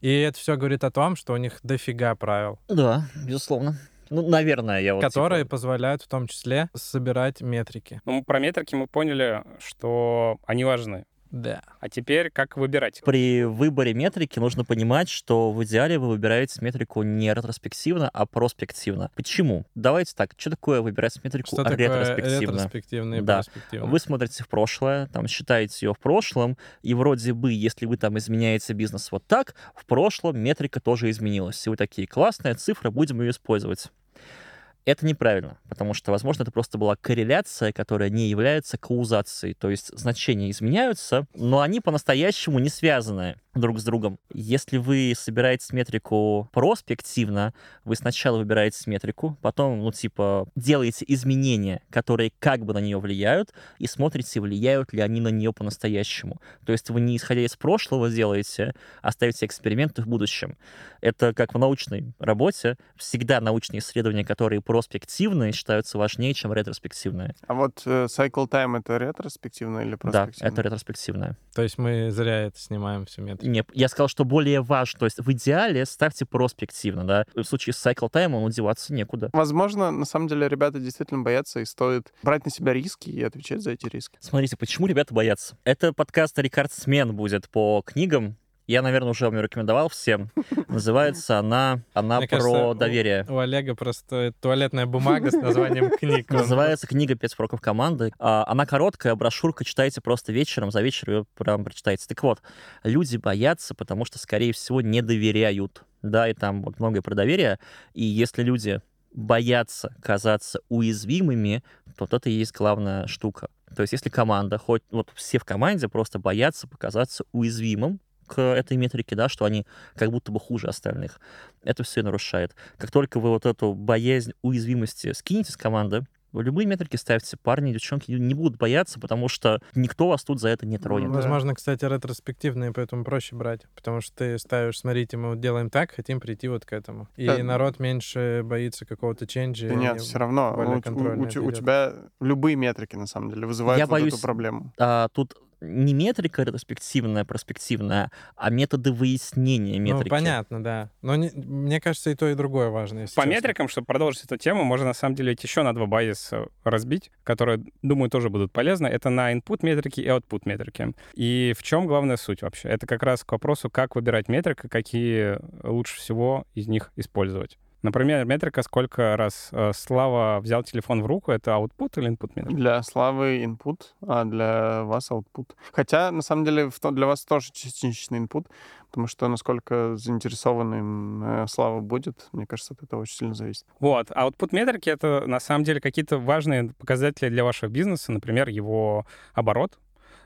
И это все говорит о том, что у них дофига правил, Да, безусловно. Ну, наверное, я вот... которые типа, позволяют в том числе собирать метрики. Ну, про метрики мы поняли, что они важны. Да. А теперь как выбирать? При выборе метрики нужно понимать, что в идеале вы выбираете метрику не ретроспективно, а проспективно. Почему? Давайте так, что такое выбирать метрику Что такое ретроспективно? ретроспективно и Да. проспективно? Вы смотрите в прошлое, там считаете ее в прошлом, и вроде бы, если вы там изменяете бизнес вот так, в прошлом метрика тоже изменилась. И вы такие, классная цифра, будем ее использовать. Это неправильно, потому что, возможно, это просто была корреляция, которая не является каузацией. То есть значения изменяются, но они по-настоящему не связаны друг с другом. Если вы собираете метрику проспективно, вы сначала выбираете метрику, потом, ну, типа, делаете изменения, которые как бы на нее влияют, и смотрите, влияют ли они на нее по-настоящему. То есть вы не исходя из прошлого делаете, а ставите эксперименты в будущем. Это как в научной работе. Всегда научные исследования, которые проспективные, считаются важнее, чем ретроспективные. А вот э, cycle time это ретроспективно или Да, проспективно? это ретроспективное. То есть мы зря это снимаем все метрики. Не, я сказал, что более важно. То есть в идеале ставьте проспективно, да. В случае с cycle time ну, деваться некуда. Возможно, на самом деле ребята действительно боятся, и стоит брать на себя риски и отвечать за эти риски. Смотрите, почему ребята боятся? Это подкаст «Рекордсмен» будет по книгам. Я, наверное, уже вам ее рекомендовал всем. Называется она, она Мне про кажется, у- доверие. У Олега просто туалетная бумага с названием книг. Называется книга «Пять уроков команды». А, Она короткая, брошюрка, читайте просто вечером, за вечер ее прям прочитайте. Так вот, люди боятся, потому что, скорее всего, не доверяют. Да, и там вот многое про доверие. И если люди боятся казаться уязвимыми, то вот это и есть главная штука. То есть если команда, хоть вот все в команде просто боятся показаться уязвимым к этой метрике, да, что они как будто бы хуже остальных, это все нарушает. Как только вы вот эту боязнь уязвимости скинете с команды, вы любые метрики ставьте, парни и девчонки не будут бояться, потому что никто вас тут за это не тронет. Да. Возможно, кстати, ретроспективные, поэтому проще брать. Потому что ты ставишь, смотрите, мы вот делаем так, хотим прийти вот к этому. И Да. народ меньше боится какого-то ченджа. Да нет, все равно. у- у- у, у тебя любые метрики, на самом деле, вызывают Я вот боюсь- эту проблему. А, тут не метрика ретроспективная, проспективная, а методы выяснения метрики. Ну, понятно, да. Но не- мне кажется, и то, и другое важно. если По честно. метрикам, чтобы продолжить эту тему, можно на самом деле еще на два базиса разбить, которые, думаю, тоже будут полезны. Это на input метрики и output метрики. И в чем главная суть вообще? Это как раз к вопросу, как выбирать метрики, какие лучше всего из них использовать. Например, метрика, сколько раз э, Слава взял телефон в руку, это output или input метрика? Для Славы input, а для вас output. Хотя, на самом деле, для вас тоже частичный input, потому что насколько заинтересованным э, Слава будет, мне кажется, от этого очень сильно зависит. Вот. А output метрики — это на самом деле какие-то важные показатели для вашего бизнеса, например, его оборот,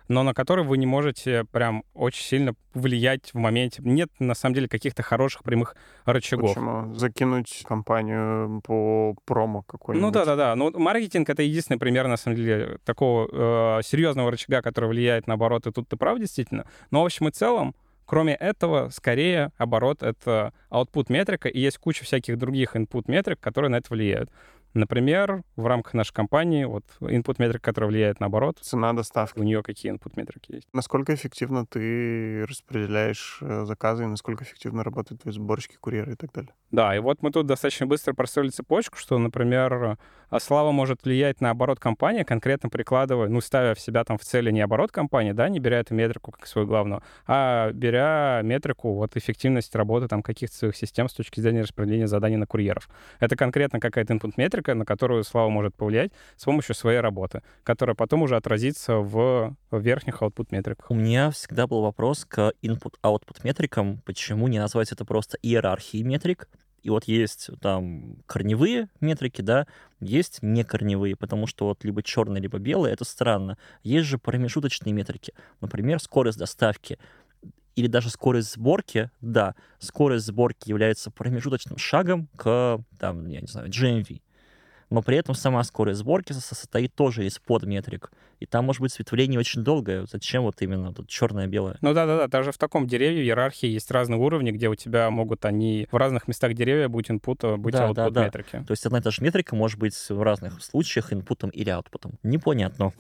но на который вы не можете прям очень сильно влиять в моменте. Нет, на самом деле, каких-то хороших прямых рычагов. Почему? Закинуть компанию по промо какой-нибудь. Ну да-да-да. Ну, маркетинг — это единственный пример, на самом деле, такого э, серьезного рычага, который влияет на обороты. Тут ты прав, действительно. Но, в общем и целом, Кроме этого, скорее, оборот — это output метрика, и есть куча всяких других input метрик, которые на это влияют. Например, в рамках нашей компании, вот input метрика, которая влияет на оборот, Цена доставки. у нее какие input метрики есть. Насколько эффективно ты распределяешь э, заказы, и насколько эффективно работают твои сборщики, курьеры и так далее? Да, и вот мы тут достаточно быстро простроили цепочку, что, например, а Слава может влиять на оборот компании, конкретно прикладывая, ну, ставя в себя там в цели не оборот компании, да, не беря эту метрику как свою главную, а беря метрику вот эффективность работы там каких-то своих систем с точки зрения распределения заданий на курьеров. Это конкретно какая-то input метрика, на которую Слава может повлиять с помощью своей работы, которая потом уже отразится в верхних output метриках. У меня всегда был вопрос к input-output метрикам, почему не назвать это просто иерархией метрик, и вот есть там корневые метрики, да, есть некорневые, потому что вот либо черный, либо белый, это странно. Есть же промежуточные метрики, например, скорость доставки или даже скорость сборки, да, скорость сборки является промежуточным шагом к, там, я не знаю, GMV но при этом сама скорость сборки состоит тоже из подметрик. И там может быть светвление очень долгое. Зачем вот именно тут черное-белое? Ну да-да-да, даже в таком дереве иерархии есть разные уровни, где у тебя могут они в разных местах деревья быть инпута, быть Да, output да, да. метрики. То есть одна и та же метрика может быть в разных случаях инпутом или аутпутом. Непонятно.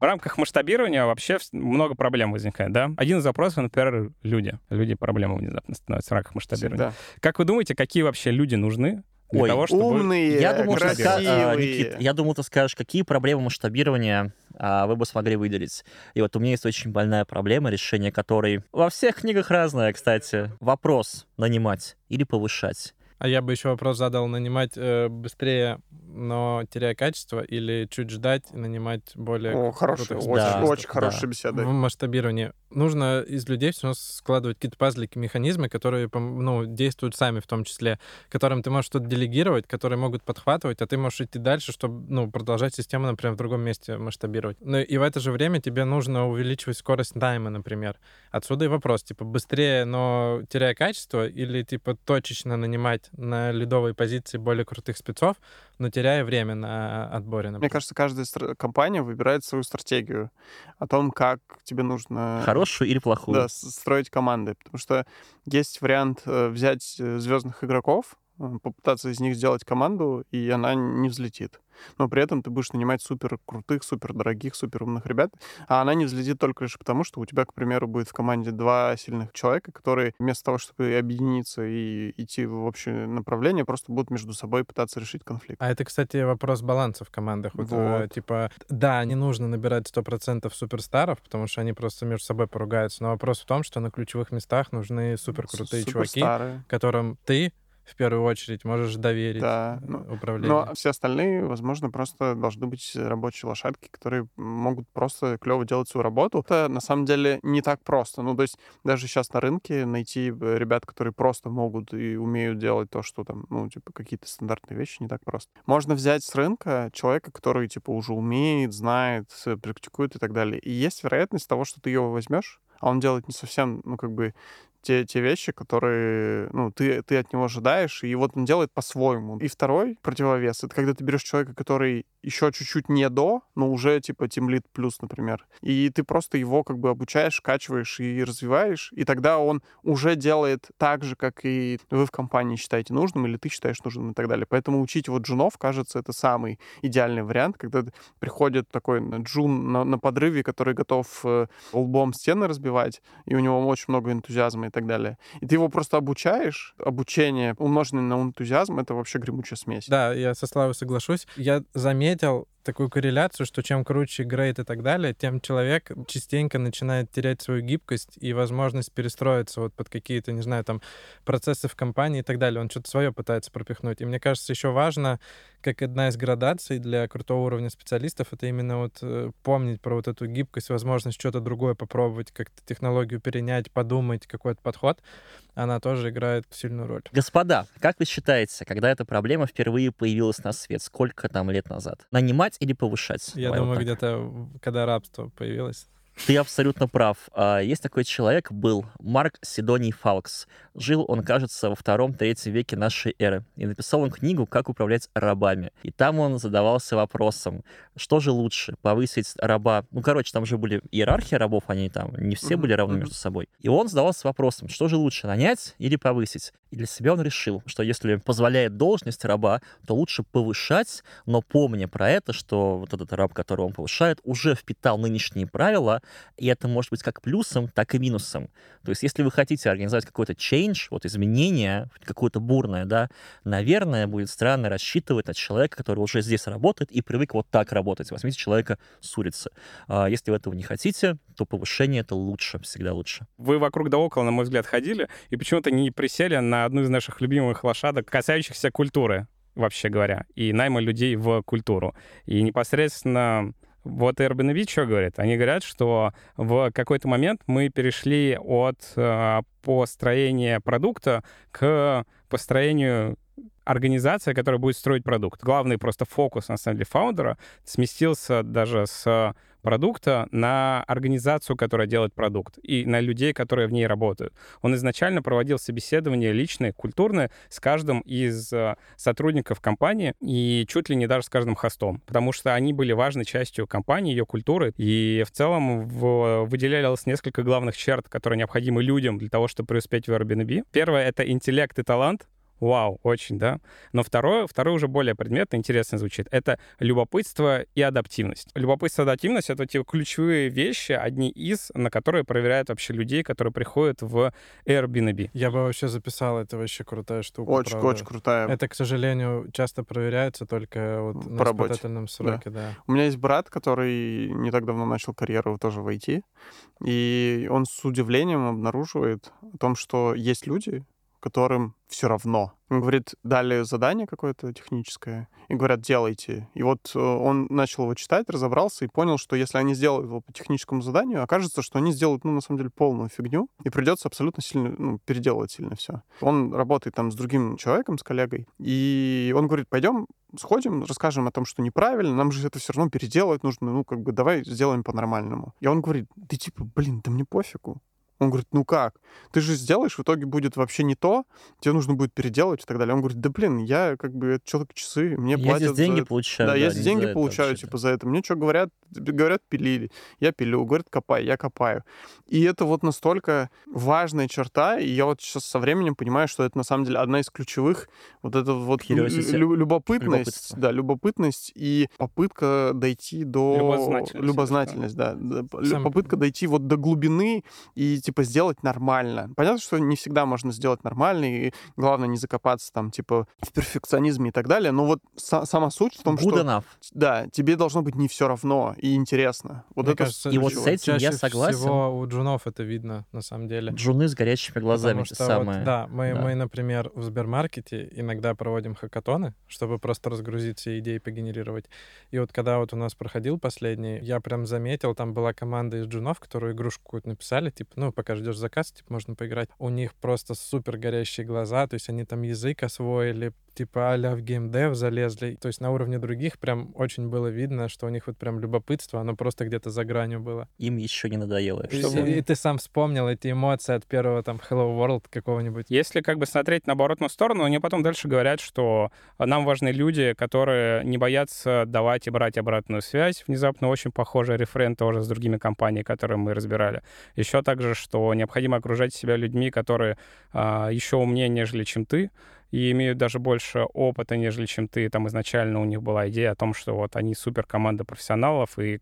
В рамках масштабирования вообще много проблем возникает, да? Один из вопросов, например, люди. Люди проблемы внезапно становятся в рамках масштабирования. Всегда. Как вы думаете, какие вообще люди нужны для Ой, того, чтобы... Умные, Я думал, красивые. а, Никит, я думал, ты скажешь, какие проблемы масштабирования а, вы бы смогли выделить. И вот у меня есть очень больная проблема, решение которой во всех книгах разное, кстати. Вопрос нанимать или повышать. А я бы еще вопрос задал, нанимать э, быстрее, но теряя качество, или чуть ждать и нанимать более О, крутых очень, Да, очень хорошая в беседа. масштабировании. Нужно из людей все равно складывать какие-то пазлики, механизмы, которые ну, действуют сами в том числе, которым ты можешь что-то делегировать, которые могут подхватывать, а ты можешь идти дальше, чтобы ну, продолжать систему, например, в другом месте масштабировать. Ну и в это же время тебе нужно увеличивать скорость найма, например. Отсюда и вопрос, типа, быстрее, но теряя качество, или типа точечно нанимать на лидовые позиции более крутых спецов, но теряя время на отборе, Мне например. кажется, каждая стра- компания выбирает свою стратегию о том, как тебе нужно Хорошую или плохую? да, строить команды. Потому что есть вариант э, взять звездных игроков, э, попытаться из них сделать команду, и она не взлетит. Но при этом ты будешь нанимать супер крутых, супер дорогих, супер умных ребят, а она не взлетит только лишь потому, что у тебя, к примеру, будет в команде два сильных человека, которые вместо того, чтобы объединиться и идти в общее направление, просто будут между собой пытаться решить конфликт. А это, кстати, вопрос баланса в командах. Вот, Вот. типа, да, не нужно набирать 100% суперстаров, потому что они просто между собой поругаются. Но вопрос в том, что на ключевых местах нужны суперкрутые чуваки, Суперстары. которым ты в первую очередь можешь доверить Да, э, ну, управление. Но все остальные, возможно, просто должны быть рабочие лошадки, которые могут просто клево делать свою работу. Это на самом деле не так просто. Ну, то есть даже сейчас на рынке найти э, ребят, которые просто могут и умеют делать то, что там, ну, типа, какие-то стандартные вещи, не так просто. Можно взять с рынка человека, который, типа, уже умеет, знает, с- практикует и так далее. И есть вероятность того, что ты его возьмешь, а он делает не совсем, ну, как бы, те, те вещи, которые, ну, ты, ты от него ожидаешь, и вот он делает по-своему. И второй противовес — это когда ты берешь человека, который еще чуть-чуть не до, но уже, типа, тимлит плюс, например, и ты просто его как бы обучаешь, качиваешь и развиваешь, и тогда он уже делает так же, как и вы в компании считаете нужным, или ты считаешь нужным и так далее. Поэтому учить вот джунов, кажется, это самый идеальный вариант, когда приходит такой джун на, на подрыве, который готов э, лбом стены разбивать, и у него очень много энтузиазма и так далее. И ты его просто обучаешь. Обучение, умноженное на энтузиазм, это вообще гремучая смесь. Да, я со Славой соглашусь. Я заметил такую корреляцию, что чем круче грейд и так далее, тем человек частенько начинает терять свою гибкость и возможность перестроиться вот под какие-то, не знаю, там, процессы в компании и так далее. Он что-то свое пытается пропихнуть. И мне кажется, еще важно, как одна из градаций для крутого уровня специалистов, это именно вот э, помнить про вот эту гибкость, возможность что-то другое попробовать, как-то технологию перенять, подумать, какой-то подход. она тоже играет сильную роль. Господа, как вы считаете, когда эта проблема впервые появилась на свет? Сколько там лет назад? Нанимать или повышать? Я Давай вот думаю, так. где-то когда рабство появилось. Ты абсолютно прав. А, Есть такой человек, был Марк Сидоний Фалкс. Жил он, кажется, во втором-третьем веке нашей эры. И написал он книгу «Как управлять рабами». И там он задавался вопросом, что же лучше, повысить раба... Ну, короче, там же были иерархия рабов, они там не все были равны между собой. И он задавался вопросом, что же лучше, нанять или повысить? И для себя он решил, что если позволяет должность раба, то лучше повышать, но помня про это, что вот этот раб, которого он повышает, уже впитал нынешние правила, и это может быть как плюсом, так и минусом. То есть, если вы хотите организовать какой-то change, вот изменение, какое-то бурное, да, наверное, будет странно рассчитывать на человека, который уже здесь работает и привык вот так работать. Возьмите человека с улицы. А Если вы этого не хотите, то повышение это лучше, всегда лучше. Вы вокруг да около, на мой взгляд, ходили и почему-то не присели на одну из наших любимых лошадок, касающихся культуры, вообще говоря, и найма людей в культуру. И непосредственно вот Airbnb что говорит? Они говорят, что в какой-то момент мы перешли от э, построения продукта к построению организации, которая будет строить продукт. Главный просто фокус, на самом деле, фаундера сместился даже с продукта на организацию, которая делает продукт, и на людей, которые в ней работают. Он изначально проводил собеседования личные, культурные с каждым из э, сотрудников компании и чуть ли не даже с каждым хостом, потому что они были важной частью компании, ее культуры, и в целом в- выделялось несколько главных черт, которые необходимы людям для того, чтобы преуспеть в Airbnb. Первое — это интеллект и талант, Вау, очень, да. Но второе, второе уже более предметно, интересно звучит. Это любопытство и адаптивность. Любопытство и адаптивность — это те ключевые вещи, одни из, на которые проверяют вообще людей, которые приходят в Airbnb. Я бы вообще записал, это вообще крутая штука. Очень, правда. очень крутая. Это, к сожалению, часто проверяется только вот По на работе, испытательном сроке, да. У меня есть брат, который не так давно начал карьеру тоже в IT, и он с удивлением обнаруживает о том, что есть люди, которым все равно. Он говорит, дали задание какое-то техническое, и говорят, делайте. И вот э, он начал его читать, разобрался и понял, что если они сделают его по техническому заданию, окажется, что они сделают, ну, на самом деле, полную фигню, и придется абсолютно сильно, ну, переделывать сильно все. Он работает там с другим человеком, с коллегой, и он говорит, пойдем сходим, расскажем о том, что неправильно, нам же это все равно переделать нужно, ну, как бы, давай сделаем по-нормальному. И он говорит, ты типа, блин, да мне пофигу. Он говорит, ну как? Ты же сделаешь, в итоге будет вообще не то, тебе нужно будет переделать и так далее. Он говорит, да блин, я как бы, это человек часы, мне Я платят здесь деньги это». получаю. Да, я не здесь деньги получаю, вообще-то. типа, за это. Мне что говорят? Говорят, пилили. Я пилю. Говорят, копай. Я копаю. И это вот настолько важная черта, и я вот сейчас со временем понимаю, что это на самом деле одна из ключевых, вот это вот лю- лю- любопытность, Любопытство. да, любопытность и попытка дойти до... Любознательность, Любознательность, да. да, Сам- Попытка дойти вот до глубины и, типа, сделать нормально. Понятно, что не всегда можно сделать нормально, и главное не закопаться там, типа, в перфекционизме и так далее, но вот са- сама суть в том, Good что enough. да, тебе должно быть не все равно и интересно. Вот Мне это кажется, И вот с этим я согласен. всего у джунов это видно, на самом деле. Джуны с горящими глазами, Потому что самое. вот, да, мы, Да. мы, например, в Сбермаркете иногда проводим хакатоны, чтобы просто разгрузить все идеи, погенерировать. И вот когда вот у нас проходил последний, я прям заметил, там была команда из джунов, которую игрушку какую-то написали, типа, ну, пока ждешь заказ, типа, можно поиграть. У них просто супер горящие глаза, то есть они там язык освоили, типа а-ля в геймдев залезли. То есть на уровне других прям очень было видно, что у них вот прям любопытство, оно просто где-то за гранью было. Им еще не надоело. И, Что и- и ты сам вспомнил эти эмоции от первого там Hello World какого-нибудь. Если как бы смотреть на оборотную сторону, они потом дальше говорят, что нам важны люди, которые не боятся давать и брать обратную связь. Внезапно очень похожий рефрен тоже с другими компаниями, которые мы разбирали. Еще также, что необходимо окружать себя людьми, которые а, еще умнее, нежели чем ты, и имеют даже больше опыта, нежели чем ты. Там изначально у них была идея о том, что вот они супер команда профессионалов, и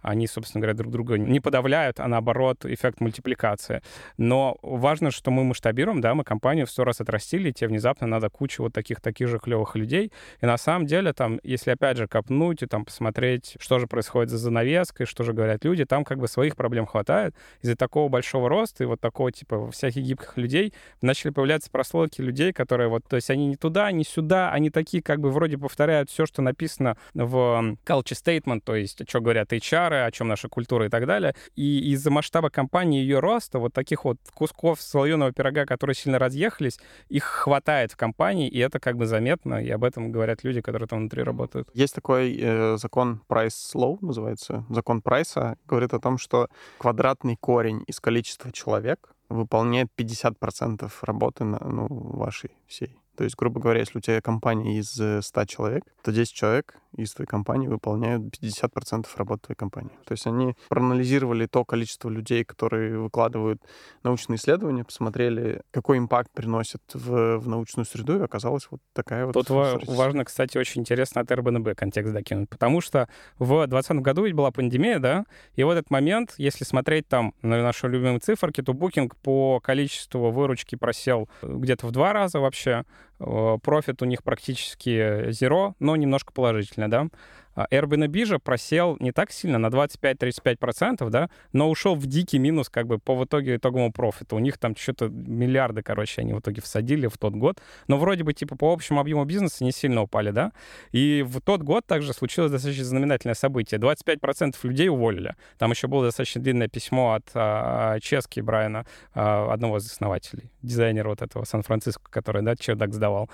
они, собственно говоря, друг друга не подавляют, а наоборот, эффект мультипликации. Но важно, что мы масштабируем, да, мы компанию в сто раз отрастили, и тебе внезапно надо кучу вот таких, таких же клевых людей. И на самом деле там, если опять же копнуть и там посмотреть, что же происходит за занавеской, что же говорят люди, там как бы своих проблем хватает. Из-за такого большого роста и вот такого типа всяких гибких людей начали появляться прослойки людей, которые вот То есть они не туда, не сюда, они такие как бы вроде повторяют все, что написано в culture statement, то есть что говорят HR, о чем наша культура и так далее. И из-за масштаба компании и ее роста вот таких вот кусков слоеного пирога, которые сильно разъехались, их хватает в компании, и это как бы заметно, и об этом говорят люди, которые там внутри работают. Есть такой э, закон Price Law, называется, закон прайса, говорит о том, что квадратный корень из количества человек выполняет 50% работы на, ну, вашей всей. То есть, грубо говоря, если у тебя компания из 100 э, человек, то 10 человек из твоей компании выполняют 50% работы твоей компании. То есть они проанализировали то количество людей, которые выкладывают научные исследования, посмотрели, какой импакт приносят в, в научную среду, и оказалась вот такая вот... Тут важно, кстати, очень интересно от Airbnb контекст докинуть, потому что в 2020 году ведь была пандемия, да, и в этот момент, если смотреть там на наши любимые циферки, то Booking по количеству выручки просел где-то в два раза вообще, Э, профит у них практически zero, но немножко положительно, да. А Airbnb же просел не так сильно, на 25-35%, да, но ушел в дикий минус как бы по в итоге итоговому профиту. У них там что-то миллиарды, короче, они в итоге всадили в тот год. Но вроде бы типа по общему объему бизнеса не сильно упали, да. И в тот год также случилось достаточно знаменательное событие. 25% людей уволили. Там еще было достаточно длинное письмо от а, Чески Брайана, а, одного из основателей, дизайнера вот этого Сан-Франциско, который, да, чердак сдавал,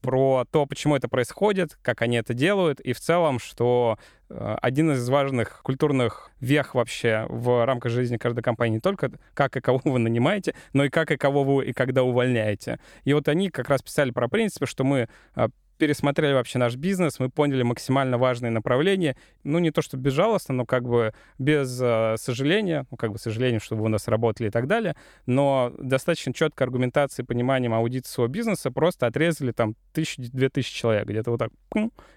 про то, почему это происходит, как они это делают, и в целом, что что э, один из важных культурных вех вообще в рамках жизни каждой компании не только как и кого вы нанимаете, но и как и кого вы и когда увольняете. И вот они как раз писали про принципы, что мы э, пересмотрели вообще наш бизнес, мы поняли максимально важные направления. Ну, не то, что безжалостно, но как бы без э, сожаления, ну, как бы сожалением, чтобы у нас работали и так далее, но достаточно четкой аргументацией, пониманием аудита своего бизнеса просто отрезали там тысячу-две тысячи человек, где-то вот так,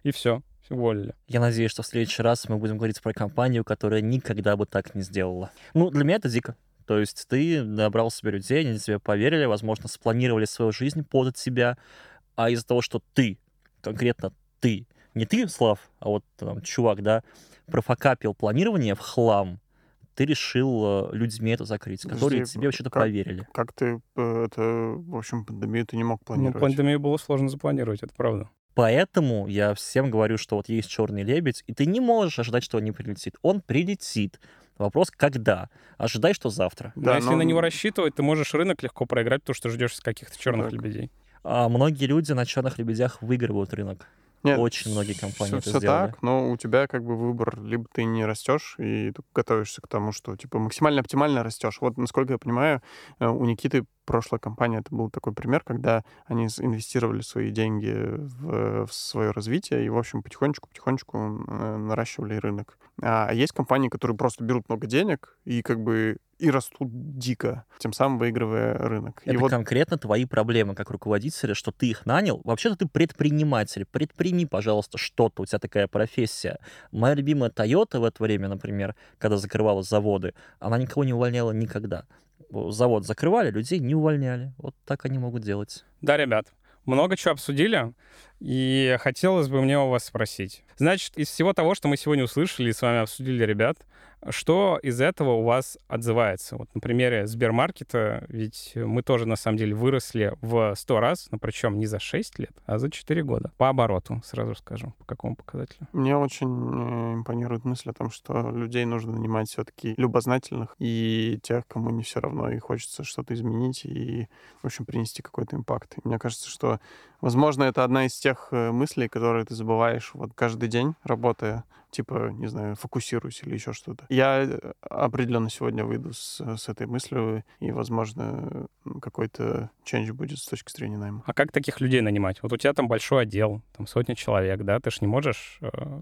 и все уволили. Я надеюсь, что в следующий раз мы будем говорить про компанию, которая никогда бы так не сделала. Ну, для меня это дико. То есть ты набрал себе людей, они тебе поверили, возможно, спланировали свою жизнь под себя, а из-за того, что ты, конкретно ты, не ты, Слав, а вот там, чувак, да, профокапил планирование в хлам, ты решил э, людьми это закрыть, Подожди, которые тебе вообще-то поверили. Как ты э, это, в общем, пандемию ты не мог ну, планировать? Ну, пандемию было сложно запланировать, это правда. Поэтому я всем говорю, что вот есть черный лебедь, и ты не можешь ожидать, что он не прилетит. Он прилетит. Вопрос, когда? Ожидай, что завтра. Да, но если но... на него рассчитывать, ты можешь рынок легко проиграть, потому что ждешь каких-то черных так. лебедей. А многие люди на черных лебедях выигрывают рынок. Нет, Очень многие компании все, это все сделали. так, но у тебя как бы выбор, либо ты не растешь и готовишься к тому, что типа максимально оптимально растешь. Вот, насколько я понимаю, э, у Никиты прошлая компания это был такой пример, когда они инвестировали свои деньги в, в свое развитие и, в общем, потихонечку-потихонечку э, наращивали рынок. А есть компании, которые просто берут много денег и как бы и растут дико, тем самым выигрывая рынок. Это и вот... конкретно твои проблемы как руководителя, что ты их нанял. Вообще-то ты предприниматель. Предприми, пожалуйста, что-то. У тебя такая профессия. Моя любимая Toyota в это время, например, когда закрывала заводы, она никого не увольняла никогда. Завод закрывали, людей не увольняли. Вот так они могут делать. Да, ребят, много чего обсудили, и хотелось бы мне у вас спросить. Значит, из всего того, что мы сегодня услышали и с вами обсудили, ребят, что из этого у вас отзывается? Вот на примере Сбермаркета, ведь мы тоже, на самом деле, выросли в 100 раз, но причем не за 6 лет, а за 4 года. По обороту, сразу скажу, по какому показателю. Мне очень э, импонирует мысль о том, что людей нужно нанимать все-таки любознательных и тех, кому не все равно, и хочется что-то изменить и, в общем, принести какой-то импакт. И мне кажется, что, возможно, это одна из тех э, мыслей, которые ты забываешь вот каждый день, работая типа, не знаю, фокусируюсь или еще что-то. Я э, определенно сегодня выйду с, с этой мыслью, и, возможно, какой-то change будет с точки зрения найма. А как таких людей нанимать? Вот у тебя там большой отдел, там сотни человек, да, ты ж не можешь э,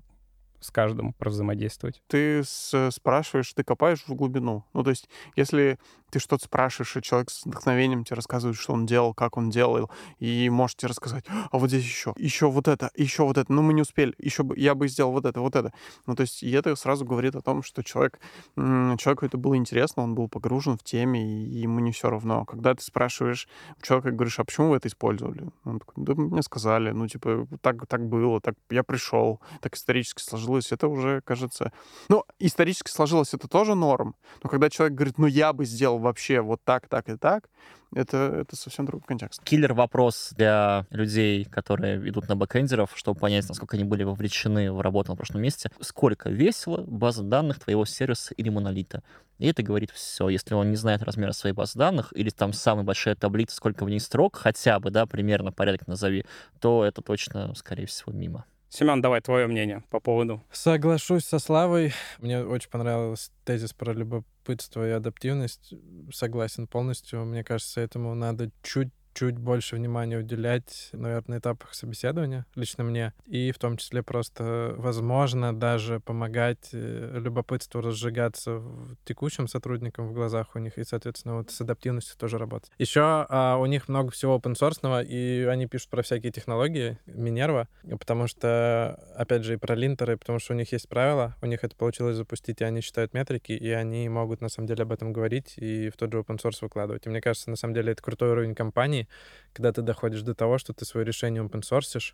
с каждым взаимодействовать. Ты спрашиваешь, ты копаешь в глубину. Ну, то есть, если ты что-то спрашиваешь, и человек с вдохновением тебе рассказывает, что он делал, как он делал, и можете рассказать, а вот здесь еще, еще вот это, еще вот это, ну мы не успели, еще бы, я бы сделал вот это, вот это. Ну, то есть, и это сразу говорит о том, что человек, человеку это было интересно, он был погружен в теме, и ему не все равно. Когда ты спрашиваешь у человека, говоришь, а почему вы это использовали? Он такой, да мне сказали, ну, типа, так, так было, так я пришел, так исторически сложилось сложилось, это уже, кажется... Ну, исторически сложилось это тоже норм, но когда человек говорит, ну, я бы сделал вообще вот так, так и так, это, это совсем другой контекст. Киллер вопрос для людей, которые идут на бэкэндеров, чтобы понять, насколько они были вовлечены в работу на прошлом месте. Сколько весила база данных твоего сервиса или монолита? И это говорит все. Если он не знает размера своей базы данных, или там самая большая таблица, сколько в ней строк, хотя бы, да, примерно порядок назови, то это точно, скорее всего, мимо. Семен, давай твое мнение по поводу. Соглашусь со Славой. Мне очень понравился тезис про любопытство и адаптивность. Согласен полностью. Мне кажется, этому надо чуть чуть больше внимания уделять, наверное, на этапах собеседования, лично мне, и в том числе просто, возможно, даже помогать э, любопытству разжигаться текущим сотрудникам в глазах у них, и, соответственно, вот с адаптивностью тоже работать. Еще а, у них много всего open source, и они пишут про всякие технологии, Минерва, потому что, опять же, и про линтеры, потому что у них есть правила, у них это получилось запустить, и они считают метрики, и они могут, на самом деле, об этом говорить и в тот же open source выкладывать. И мне кажется, на самом деле, это крутой уровень компании, когда ты доходишь до того, что ты свое решение open source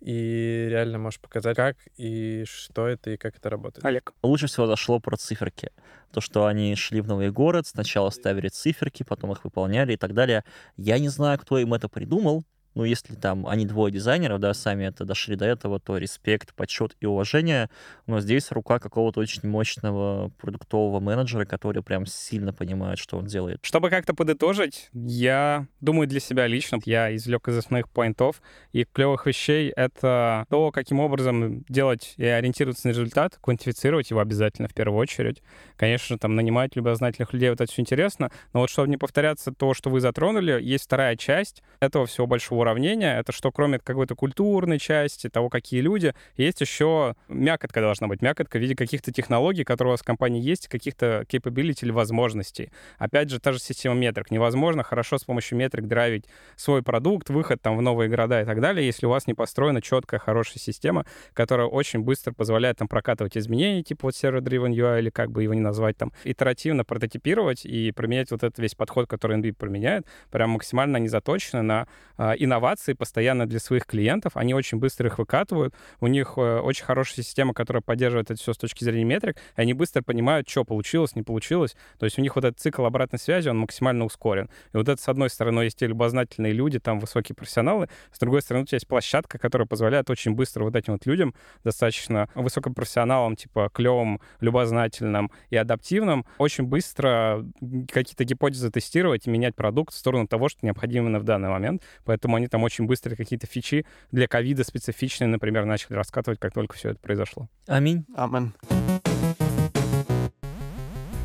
и реально можешь показать, как и что это, и как это работает. Олег. Лучше всего зашло про циферки. То, что они шли в новый город, сначала ставили циферки, потом их выполняли и так далее. Я не знаю, кто им это придумал, ну, если там они двое дизайнеров, да, сами это дошли до этого, то респект, почет и уважение. Но здесь рука какого-то очень мощного продуктового менеджера, который прям сильно понимает, что он делает. Чтобы как-то подытожить, я думаю для себя лично, я извлек из основных поинтов и клевых вещей — это то, каким образом делать и ориентироваться на результат, квантифицировать его обязательно в первую очередь. Конечно, там нанимать любознательных людей, вот это все интересно, но вот чтобы не повторяться то, что вы затронули, есть вторая часть этого всего большого уравнения, это что кроме какой-то культурной части, того, какие люди, есть еще мякотка должна быть. Мякотка в виде каких-то технологий, которые у вас в компании есть, каких-то capability или возможностей. Опять же, та же система метрик. Невозможно хорошо с помощью метрик драйвить свой продукт, выход там в новые города и так далее, если у вас не построена четкая, хорошая система, которая очень быстро позволяет там прокатывать изменения, типа вот server-driven UI, или как бы его не назвать, там, итеративно прототипировать и применять вот этот весь подход, который NB применяет, прям максимально они заточены на э, инновации постоянно для своих клиентов, они очень быстро их выкатывают, у них э, очень хорошая система, которая поддерживает это все с точки зрения метрик, и они быстро понимают, что получилось, не получилось, то есть у них вот этот цикл обратной связи, он максимально ускорен. И вот это, с одной стороны, есть те любознательные люди, там высокие профессионалы, с другой стороны, у тебя есть площадка, которая позволяет очень быстро вот этим вот людям, достаточно высокопрофессионалам, типа клевым, любознательным и адаптивным, очень быстро какие-то гипотезы тестировать и менять продукт в сторону того, что необходимо именно в данный момент. Поэтому они там очень быстро какие-то фичи для ковида специфичные, например, начали раскатывать, как только все это произошло. Аминь. Амен.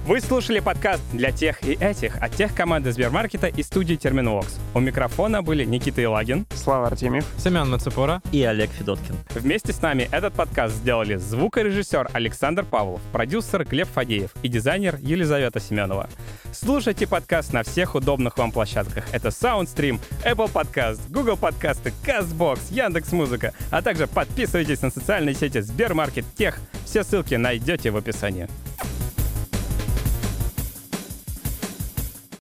Вы слушали подкаст для тех и этих от тех команды Сбермаркета и студии Терминвокс. У микрофона были Никита Илагин. Слава Артемьев. Семен Мацепора. И Олег Федоткин. Вместе с нами этот подкаст сделали звукорежиссер Александр Павлов, продюсер Глеб Фадеев и дизайнер Елизавета Семенова. Слушайте подкаст на всех удобных вам площадках. Это SoundStream, Apple Podcast, Google подкасты, CastBox, Яндекс.Музыка, а также подписывайтесь на социальные сети Сбермаркет Тех. Все ссылки найдете в описании.